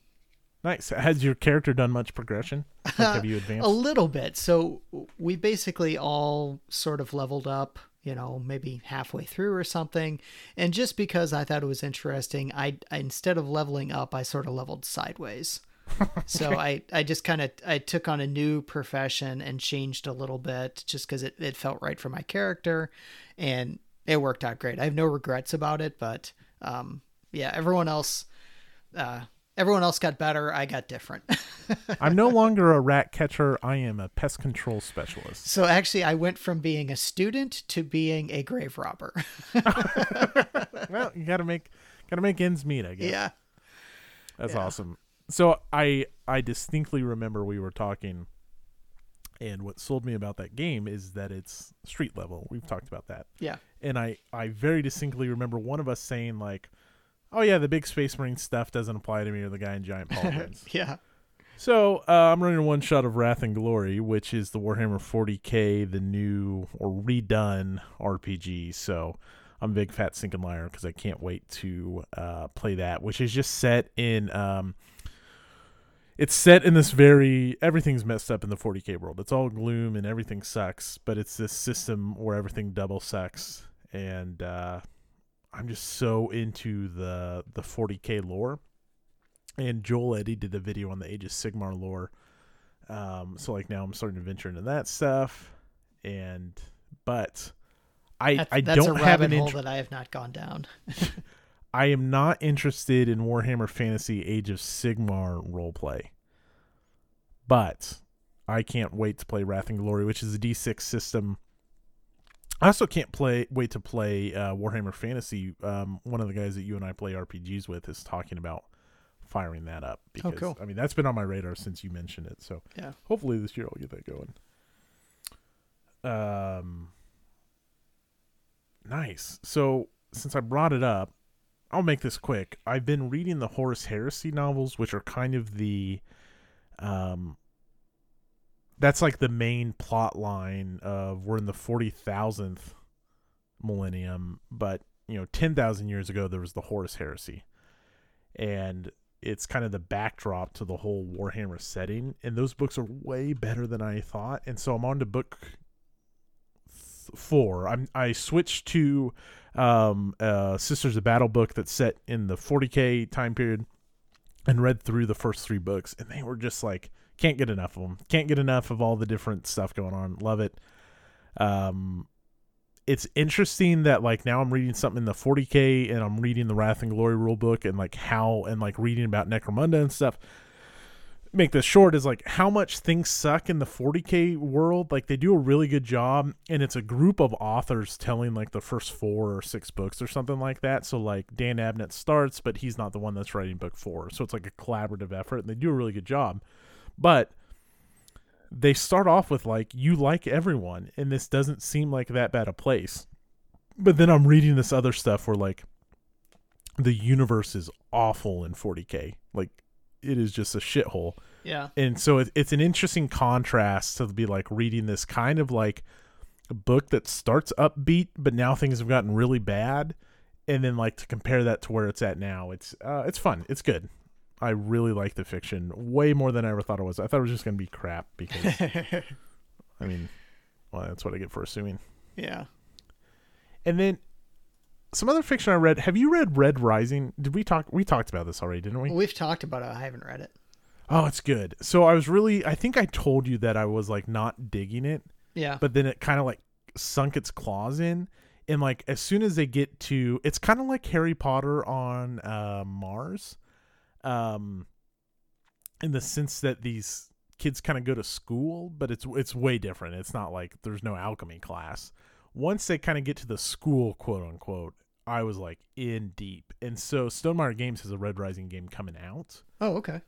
Nice. Has your character done much progression? Like, have you advanced? A little bit. So we basically all sort of leveled up, you know, maybe halfway through or something. And just because I thought it was interesting, I, I instead of leveling up, I sort of leveled sideways. so I, I just kind of I took on a new profession and changed a little bit just because it, it felt right for my character and it worked out great. I have no regrets about it, but um, yeah, everyone else uh, everyone else got better. I got different. I'm no longer a rat catcher. I am a pest control specialist. So actually, I went from being a student to being a grave robber. well, you gotta make gotta make ends meet. I guess. yeah. That's Yeah. awesome. So I I distinctly remember we were talking, and what sold me about that game is that it's street level. We've talked about that, Yeah. and I I very distinctly remember one of us saying like, "Oh yeah, the big Space Marine stuff doesn't apply to me," or the guy in giant pauldrons. Yeah. So uh, I'm running one shot of Wrath and Glory, which is the Warhammer 40k, the new or redone RPG. So I'm a big fat sinking liar because I can't wait to uh, play that, which is just set in. Um, it's set in this very everything's messed up in the 40k world. It's all gloom and everything sucks, but it's this system where everything double sucks, and uh, I'm just so into the the 40k lore and Joel Eddy did a video on the Age of Sigmar lore. Um, so like now I'm starting to venture into that stuff, and but I That's, I that's don't have an hole interest. that I have not gone down. I am not interested in Warhammer Fantasy Age of Sigmar roleplay, but I can't wait to play Wrath and Glory, which is a D6 system. I also can't play wait to play uh, Warhammer Fantasy. Um, one of the guys that you and I play RPGs with is talking about firing that up because Oh, cool. I mean that's been on my radar since you mentioned it. So Yeah. hopefully this year I'll get that going. Um, nice. So since I brought it up, I'll make this quick. I've been reading the Horus Heresy novels, which are kind of the, um, that's like the main plot line of we're in the forty thousandth millennium, but you know, ten thousand years ago there was the Horus Heresy, and it's kind of the backdrop to the whole Warhammer setting. And those books are way better than I thought. And so I'm on to book th- four. I'm I switched to um, uh, Sisters of Battle book that's set in the 40k time period, and read through the first three books, and they were just like can't get enough of them. Can't get enough of all the different stuff going on. Love it. Um, it's interesting that like now I'm reading something in the 40k and I'm reading the Wrath and Glory rule book and like how and like reading about Necromunda and stuff. Make this short is like how much things suck in the 40k world. Like they do a really good job, and it's a group of authors telling like the first four or six books or something like that. So like Dan Abnett starts, but he's not the one that's writing book four. So it's like a collaborative effort, and they do a really good job. But they start off with like you like everyone and this doesn't seem like that bad a place. But then i'm reading this other stuff where like the universe is awful in 40k like it is just a shithole. Yeah. and so it, it's an interesting contrast to be like reading this kind of like book that starts upbeat but now things have gotten really bad. And then like to compare that to where it's at now it's uh it's fun. It's good i really like the fiction way more than i ever thought it was i thought it was just gonna be crap because i mean well that's what i get for assuming yeah. and then some other fiction i read have you read red rising did we talk we talked about this already didn't we We've talked about it. I haven't read it. oh it's good so i was really i think i told you that i was like not digging it Yeah. but then it kind of like sunk its claws in and like as soon as they get to it's kind of like harry potter on uh mars um in the sense that these kids kind of go to school but it's it's way different it's not like there's no alchemy class once they kind of get to the school quote unquote i was like in deep and so Stonemaier Games has a red rising game coming out oh, okay.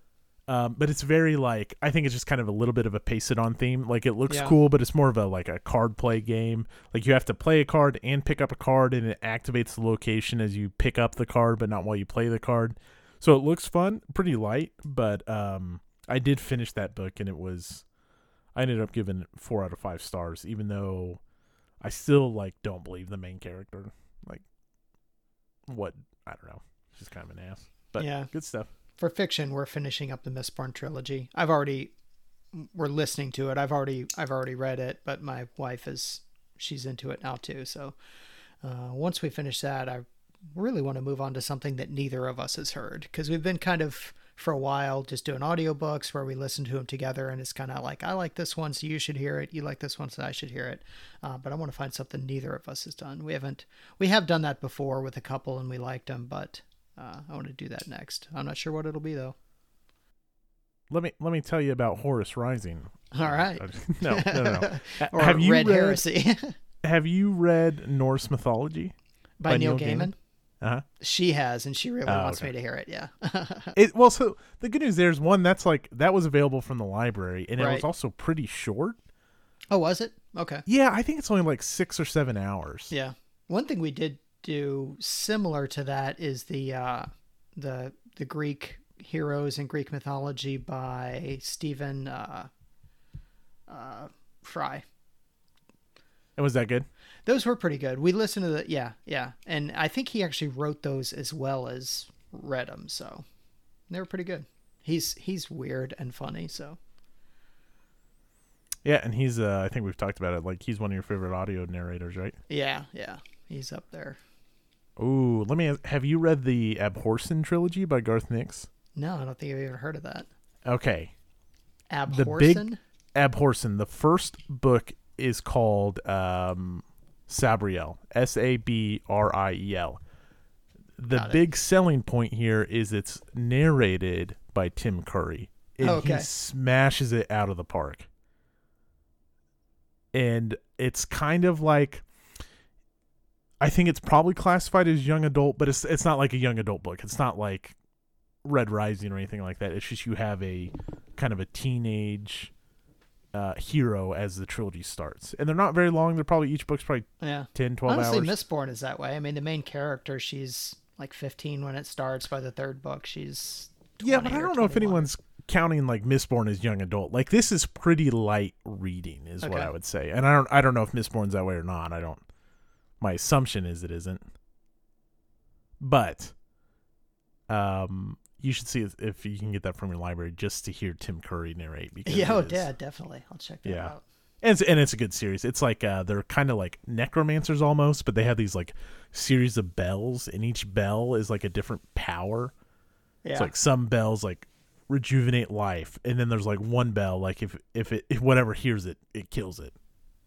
um, but it's very like I think it's just kind of a little bit of a pace it on theme. Like it looks Yeah. cool, but it's more of a like a card play game. Like you have to play a card and pick up a card, and it activates the location as you pick up the card, but not while you play the card. So it looks fun, pretty light. But um, I did finish that book, and it was I ended up giving it four out of five stars, even though I still like don't believe the main character. Like what I don't know, she's kind of an ass, but Yeah. good stuff. For fiction, we're finishing up the Mistborn trilogy. I've already we're listening to it. I've already I've already read it, but my wife is she's into it now too. So uh, once we finish that, I really want to move on to something that neither of us has heard because we've been kind of for a while just doing audiobooks where we listen to them together and it's kind of like I like this one so you should hear it you like this one so I should hear it uh, but I want to find something neither of us has done we haven't we have done that before with a couple and we liked them but uh, I want to do that next I'm not sure what it'll be though Let me let me tell you about Horus Rising. all right no, no, no. no. Or have you Red read, Heresy Have you read Norse mythology? by, By Neil, Neil Gaiman. Gaiman? Uh-huh. She has, and she really Oh, wants okay. me to hear it. Yeah. It well, so the good news there is one that's like that was available from the library, and it was also pretty short. oh, was it? Okay. Yeah, I think it's only like six or seven hours. Yeah. One thing we did do similar to that is the uh, the the Greek heroes and Greek mythology by Stephen uh, uh, Fry. And was that good? Those were pretty good. We listened to the yeah yeah, and I think he actually wrote those as well as read them, so they were pretty good. He's he's weird and funny, so Yeah, and he's uh I think we've talked about it. Like he's one of your favorite audio narrators, right? yeah yeah, he's up there. Ooh, let me. ask- Have you read the Abhorsen trilogy by Garth Nix? No, I don't think I've ever heard of that. Okay, Abhorsen. The big- Abhorsen. The first book is called um, Sabriel. S A B R I E L. The Got it. big selling point here is it's narrated by Tim Curry, and Okay. he smashes it out of the park. And it's kind of like I think it's probably classified as young adult, but it's it's not like a young adult book. It's not like Red Rising or anything like that. It's just you have a kind of a teenage uh, hero as the trilogy starts. And they're not very long. They're probably each book's probably yeah. 10, 12 Honestly, hours. Mistborn is that way. I mean, the main character, she's like 15 when it starts. By the third book, she's yeah, but I don't know if anyone's counting like Mistborn as young adult. Like this is pretty light reading is what I would say. And I don't I don't know if Mistborn's that way or not. I don't my assumption is it isn't. But um you should see if- you can get that from your library just to hear Tim Curry narrate because Yeah, oh, yeah, definitely. I'll check that Yeah. out. And it's, and it's a good series. It's like uh, they're kind of like necromancers almost, but they have these like series of bells, and each bell is like a different power. Yeah. It's like some bells like rejuvenate life, and then there's like one bell like if if it if whatever hears it, it kills it.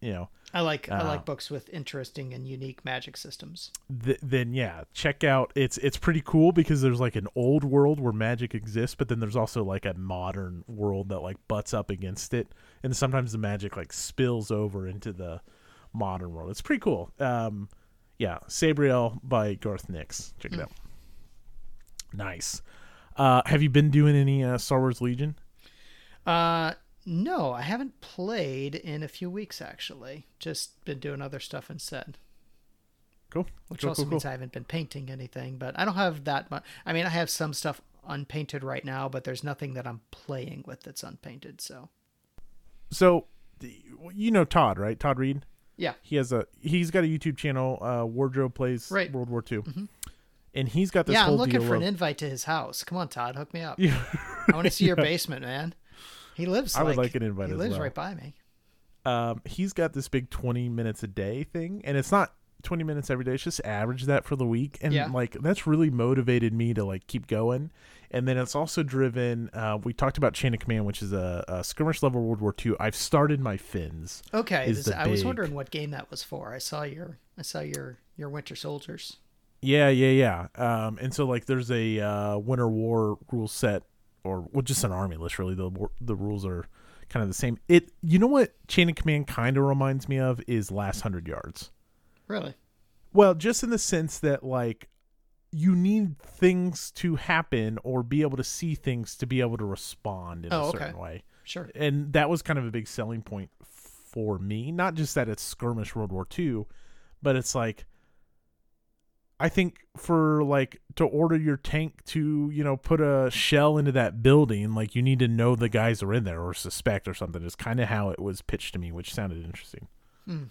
You know, I like I uh, like books with interesting and unique magic systems. Th- then yeah, check out. It's it's pretty cool because there's like an old world where magic exists, but then there's also like a modern world that like butts up against it, and sometimes the magic like spills over into the modern world. It's pretty cool. Um, yeah, Sabriel by Garth Nix. Check it out. Nice. Uh, have you been doing any uh, Star Wars Legion? Uh, no, I haven't played in a few weeks actually. Just been doing other stuff instead. Cool. Which Cool, also cool, means cool. I haven't been painting anything, but I don't have that much. I mean, I have some stuff unpainted right now, but there's nothing that I'm playing with that's unpainted. So So, you know Todd, right? Todd Reed. yeah, He has a he's got a YouTube channel. Uh, Wardrobe plays Right. World War II, and he's got this yeah, I'm looking for an invite to his house. Come on, Todd, hook me up. Yeah. I want to see your basement, man. He lives. I would like, like an invite He lives well. right by me. um, he's got this big 20 minutes a day thing and it's not 20 minutes every day it's just average that for the week and Yeah. like that's really motivated me to like keep going and then it's also driven uh, we talked about chain of command which is a, a skirmish level world war ii i've started my Finns Okay, is this- I was wondering what game that was for. I saw your, I saw your, your Winter Soldiers. yeah yeah yeah um, and so like there's a uh, winter war rule set or well just an army list really the the rules are kind of the same it you know what chain of command kind of reminds me of is last 100 yards Really? Well, just in the sense that like you need things to happen or be able to see things to be able to respond in Oh, a okay. certain way. Sure. And that was kind of a big selling point for me. Not just that it's skirmish World War II, but it's like I think for like to order your tank to, you know, put a shell into that building, like you need to know the guys are in there or suspect or something is kind of how it was pitched to me, which sounded interesting. Hmm.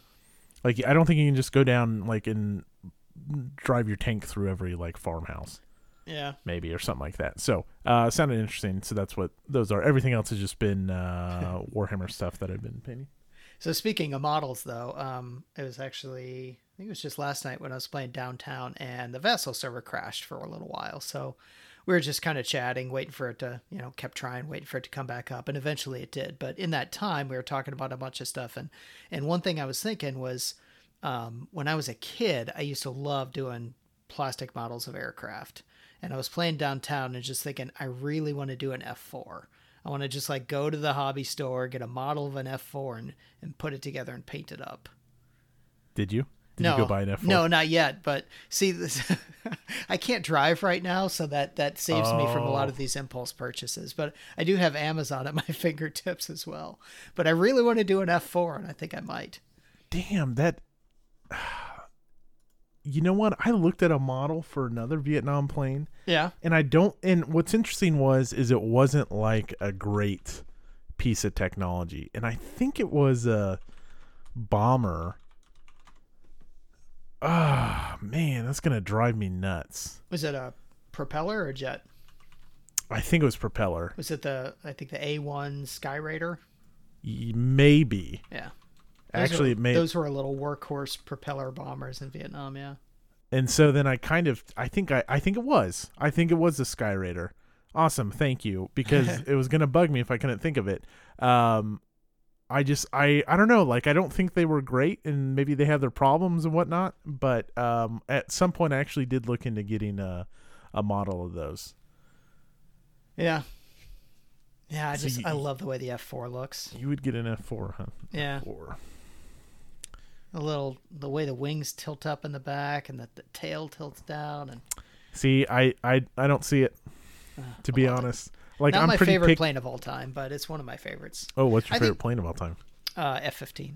Like I don't think you can just go down like and drive your tank through every like farmhouse Yeah. maybe or something like that. So uh sounded interesting. So that's what those are. Everything else has just been uh Warhammer stuff that I've been painting. So speaking of models, though, um, it was actually think it was just last night when I was playing downtown, and the Vassal server crashed for a little while. So we were just kind of chatting, waiting for it to, you know, kept trying, waiting for it to come back up, and eventually it did. But in that time, we were talking about a bunch of stuff, and and one thing I was thinking was, um, when I was a kid, I used to love doing plastic models of aircraft, and I was playing downtown and just thinking, I really want to do an F four. I want to just like go to the hobby store, get a model of an F4 and, and put it together and paint it up. Did you? Did no, you go buy an F4? no, not yet. But see, this, I can't drive right now, so that that saves me from a lot of Oh. these impulse purchases. But I do have Amazon at my fingertips as well. But I really want to do an F4, and I think I might. Damn, that You know what? I looked at a model for another Vietnam plane Yeah. and I don't and what's interesting was is it wasn't like a great piece of technology. And I think it was a bomber. Ah, man, that's to drive me nuts. Was it a propeller or a jet? I think it was propeller. Was it the I think the A1 Skyraider? Maybe. Yeah. Those Actually, were, it may those were a little workhorse propeller bombers in Vietnam. Yeah. And so then I kind of I think I I think it was. I think it was the Skyraider. Awesome, thank you because it was to bug me if I couldn't think of it. Um I just I I don't know, like I don't think they were great and maybe they have their problems and whatnot, but um at some point I actually did look into getting a a model of those. Yeah. Yeah, I So just you- I love the way the F4 looks. You would get an F4, huh? Yeah. Four. A little the way the wings tilt up in the back and that the tail tilts down and See, I I I don't see it uh, to be honest. it. Like Not I'm my pretty favorite pick- plane of all time, but it's one of my favorites. Oh, what's your I favorite think- plane of all time? Uh, F-15.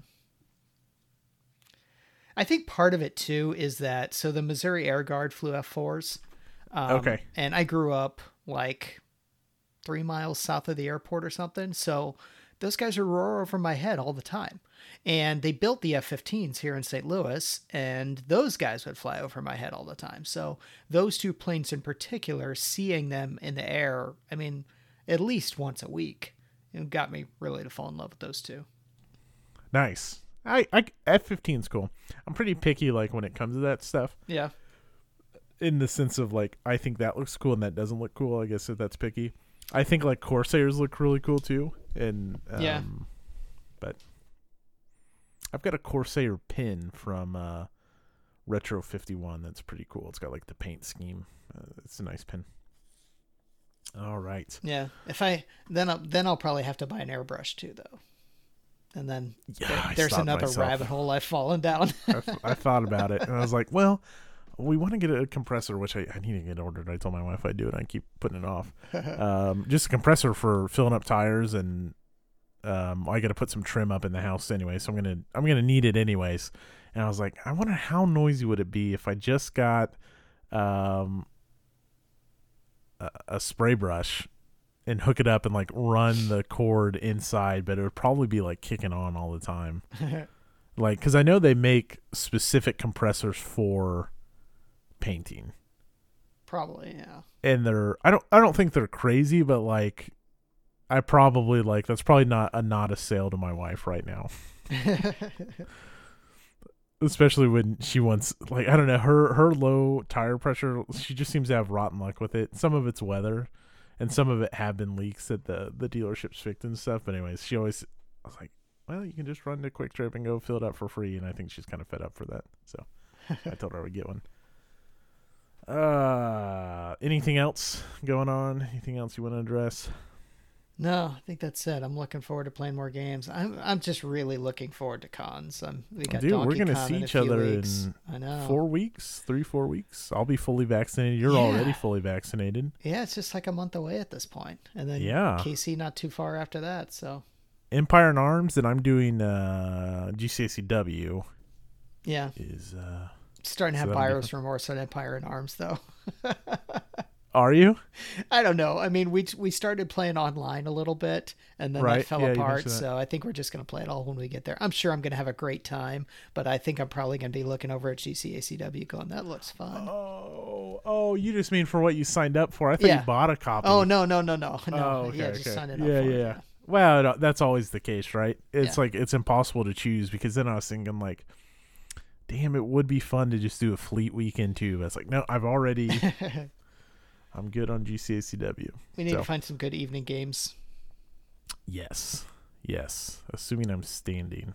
I think part of it too is that so the Missouri Air Guard flew F4s. Um, Okay. And I grew up like three miles south of the airport or something. So those guys would roar over my head all the time. And they built the F 15s here in St. Louis, and those guys would fly over my head all the time. So those two planes in particular, seeing them in the air, I mean, at least once a week, it got me really to fall in love with those two. Nice. I, I F-15's cool. I'm pretty picky like when it comes to that stuff. Yeah. in the sense of like I think that looks cool and that doesn't look cool. I guess if that's picky. I think like Corsairs look really cool too. And um, Yeah. but I've got a Corsair pin from uh, Retro 51 that's pretty cool. It's got like the paint scheme. Uh, it's a nice pin. All right. Yeah. If I then I'll, then I'll probably have to buy an airbrush too, though. And then Yeah, there- there's another myself. rabbit hole I've fallen down. I, I thought about it and I was like, well, we want to get a compressor, which I, I need to get ordered. I told my wife I'd do it. I keep putting it off. um, just a compressor for filling up tires, and um, I got to put some trim up in the house anyway. So I'm gonna I'm gonna need it anyways. And I was like, I wonder how noisy would it be if I just got um, a, a spray brush and hook it up and like run the cord inside, but it would probably be like kicking on all the time. like, because I know they make specific compressors for painting, Probably, yeah. and they're I don't I don't think they're crazy, but like I probably like that's probably not a not a sale to my wife right now. especially when she wants like I don't know her her low tire pressure. She just seems to have rotten luck with it. Some of it's weather, and some of it have been leaks that the the dealerships fixed and stuff. But anyways, she always I was like, well, you can just run to QuikTrip and go fill it up for free. And I think she's kind of fed up for that. So I told her I would get one. Uh, anything else going on? Anything else you want to address? No, I think that's it. I'm looking forward to playing more games. I'm I'm just really looking forward to cons. I'm, we got Dude, we're gonna Con see each other weeks. in I know. Four weeks, three, four weeks. I'll be fully vaccinated. You're Yeah. already fully vaccinated. Yeah, it's just like a month away at this point, and then Yeah. KC not too far after that. So Empire in Arms, and I'm doing uh, GCACW. yeah, Is uh, starting to have buyer's remorse on Empire in Arms though. are you I don't know. I mean, we we started playing online a little bit, and then Right. that fell Yeah, apart. that. So I think we're just gonna play it all when we get there. I'm sure I'm gonna have a great time, but I think I'm probably gonna be looking over at GCACW, going, "That looks fun." Oh, oh, you just mean for what you signed up for? I thought Yeah. you bought a copy. Oh no no no no oh, no! Oh, okay, yeah, just okay. sign it up. Yeah, for yeah, it, yeah. Well, that's always the case, right? It's Yeah. like it's impossible to choose because then I was thinking like, damn, it would be fun to just do a fleet weekend too. But it's like, no, I've already, I'm good on GCACW. we need So. to find some good evening games. Yes, yes. Assuming I'm standing.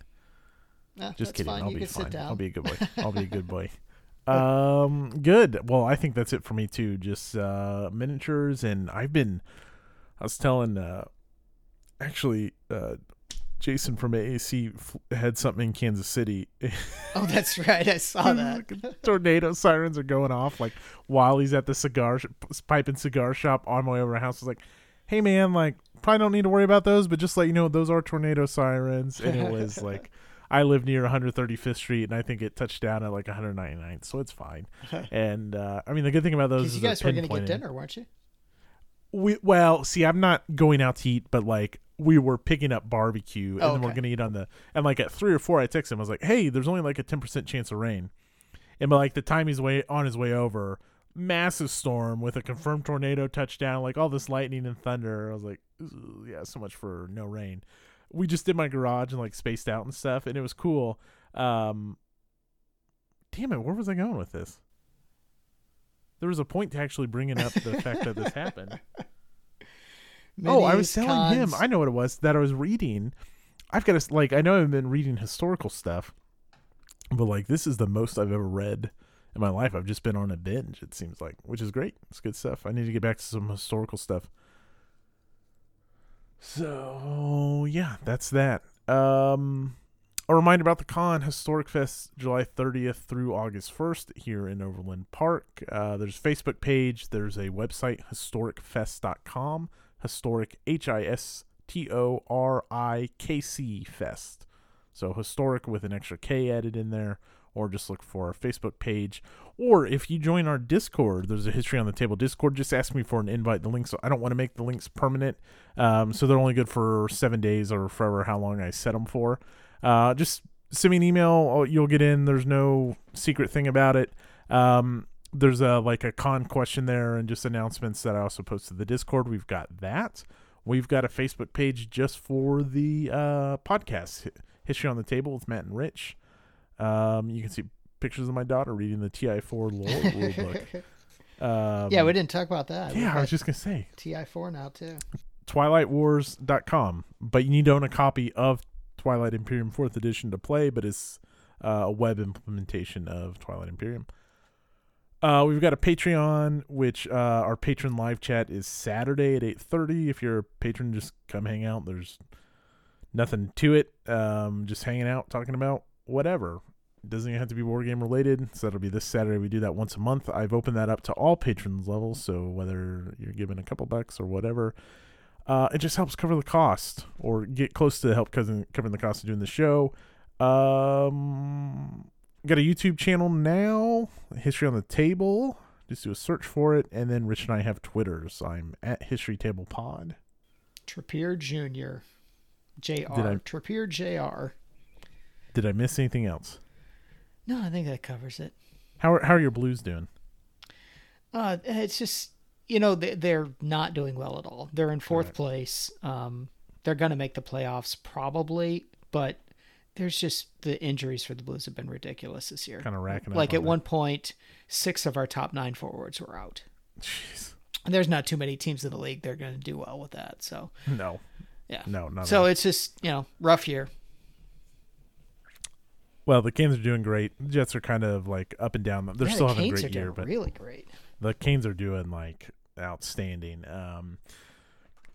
Eh, Just kidding. Fine. I'll you be fine. I'll be a good boy. I'll be a good boy. Um, good. Well, I think that's it for me too. Just uh, miniatures, and I've been. I was telling, uh, actually, uh, Jason from AAC had something in Kansas City. Oh, that's right. I saw that. Tornado sirens are going off like while he's at the cigar sh- pipe and cigar shop on my way over to the house. I was like, "Hey man, like probably don't need to worry about those, but just let you know those are tornado sirens." And it was like, I live near 135th Street, and I think it touched down at like 199th, so it's fine. And uh, I mean, the good thing about those is you guys were going to get dinner, weren't you? We well, see, I'm not going out to eat, but like we were picking up barbecue, and Oh, then we're gonna eat on the and like at three or four, I text him. I was like, "Hey, there's only like a ten percent chance of rain," and by like the time he's way on his way over, massive storm with a confirmed tornado touchdown, like all this lightning and thunder. I was like, "Yeah, so much for no rain." We just did my garage and like spaced out and stuff, and it was cool. Um, damn it, where was I going with this? There was a point to actually bringing up the fact that this happened. Oh, I was Minis, telling him. I know what it was that I was reading. I've got to like. I know I've been reading historical stuff, but like this is the most I've ever read in my life. I've just been on a binge. It seems like, which is great. It's good stuff. I need to get back to some historical stuff. So yeah, that's that. Um, a reminder about the con Historic Fest, July 30th through August 1st here in Overland Park. Uh, there's a Facebook page. There's a website, historicfest.com. Historic, H I S T O R I K C Fest. So historic with an extra K added in there, or just look for our Facebook page. Or if you join our Discord, there's a History on the Table Discord. Just ask me for an invite. The links, I don't want to make the links permanent, um, so they're only good for seven days or forever how long I set them for. Uh, just send me an email. oh, You'll get in. There's no secret thing about it. Um, there's a like a con question there and just announcements that I also post to the Discord. We've got that. We've got a Facebook page just for the uh, podcast History on the Table with Matt and Rich. Um, you can see pictures of my daughter reading the TI4 lore rule book. Um, yeah, we didn't talk about that. yeah, I was just gonna say TI4 now too. twilightwars.com but you need to own a copy of twilight imperium 4th edition to play but it's uh, a web implementation of twilight imperium uh, we've got a patreon which uh, our patron live chat is saturday at 8.30 if you're a patron just come hang out. There's nothing to it. Um, just hanging out talking about whatever. It doesn't even have to be war game related. So that'll be this saturday. We do that once a month. I've opened that up to all patrons levels. So whether you're giving a couple bucks or whatever uh, it just helps cover the cost or get close to help covering, covering the cost of doing the show. Um, got a YouTube channel now, History on the Table. Just do a search for it, and then Rich and I have Twitters. I'm at History Table Pod. Trappier Jr. Jr. Did I- Jr. Did I miss anything else? No, I think that covers it. How are, how are your Blues doing? Uh, it's just you know they, they're not doing well at all. They're in fourth Right. place. Um, they're going to make the playoffs probably, but there's just the injuries for the Blues have been ridiculous this year. Kind of racking up. Like on at it. one point, six of our top nine forwards were out. Jeez. And there's not too many teams in the league that are going to do well with that. So No. yeah. No, not So it's just you know rough year. Well, the Canes are doing great. The Jets are kind of like up and down. They're Yeah, still the having a great year, but really great. the Canes are doing like outstanding. Um,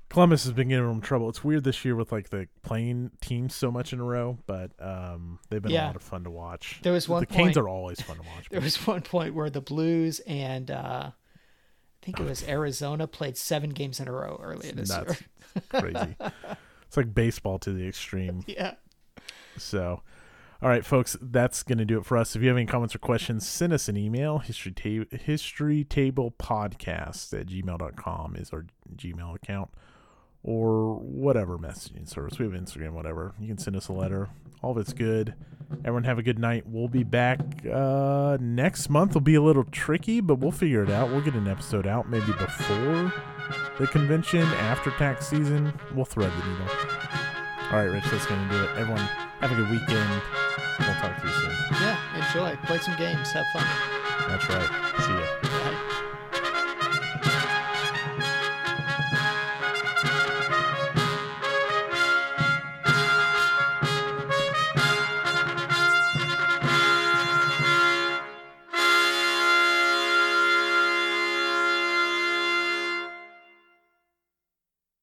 Columbus has been giving them trouble. It's weird this year with like the playing teams so much in a row, but um, they've been a lot of fun to watch. There was one the Canes are always fun to watch. There was one point where the Blues and uh, I think it was Arizona played seven games in a row earlier this Nuts. year. crazy. It's like baseball to the extreme. Yeah. So, all right, folks, that's going to do it for us. If you have any comments or questions, send us an email. History, ta- history Table Podcast at gmail.com is our Gmail account or whatever messaging service. We have Instagram, whatever. You can send us a letter. All of it's good. Everyone have a good night. We'll be back uh, next month. Will be a little tricky, but we'll figure it out. We'll get an episode out maybe before the convention, after tax season. We'll thread the needle. All right, Rich, that's going to do it. Everyone, have a good weekend. We'll talk to you soon. Yeah. Enjoy. Play some games. Have fun. That's right. See ya.